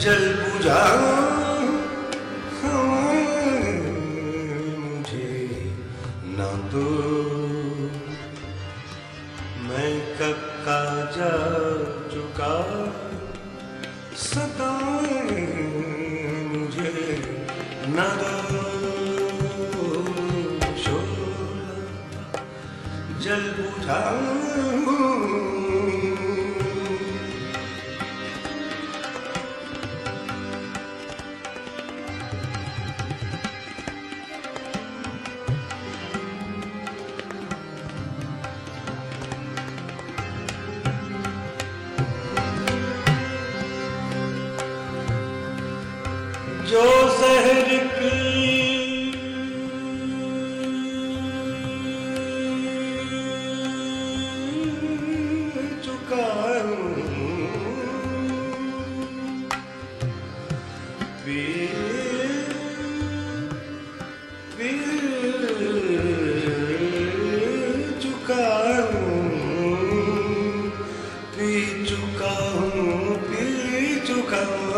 जल बुझा हवाएं मुझे न तो मैं कब का जा चुका सताएं मुझे न दो शोला जल बुझा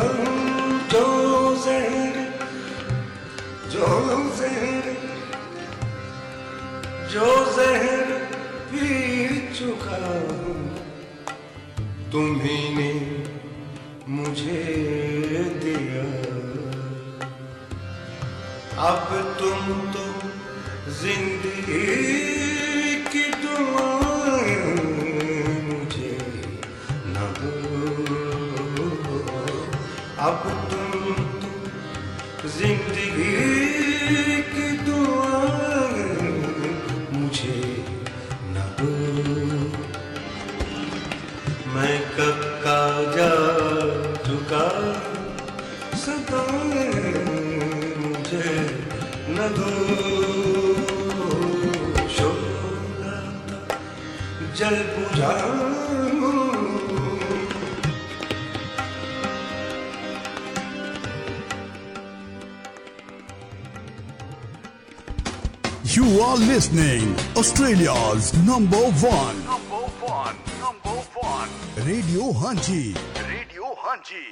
चुका हूँ जो जहर जो जहर जो जहर पी चुका हूँ तुम्ही ने मुझे दिया अब तुम तो जिंदगी की दुआएं अब तुम जिंदगी की दुआ मुझे न दो मैं कब का जा चुका सदा मुझे न दो जल बुझा are listening Australia's number one Number one. Number one. Radio Hanchi. Radio Hanji.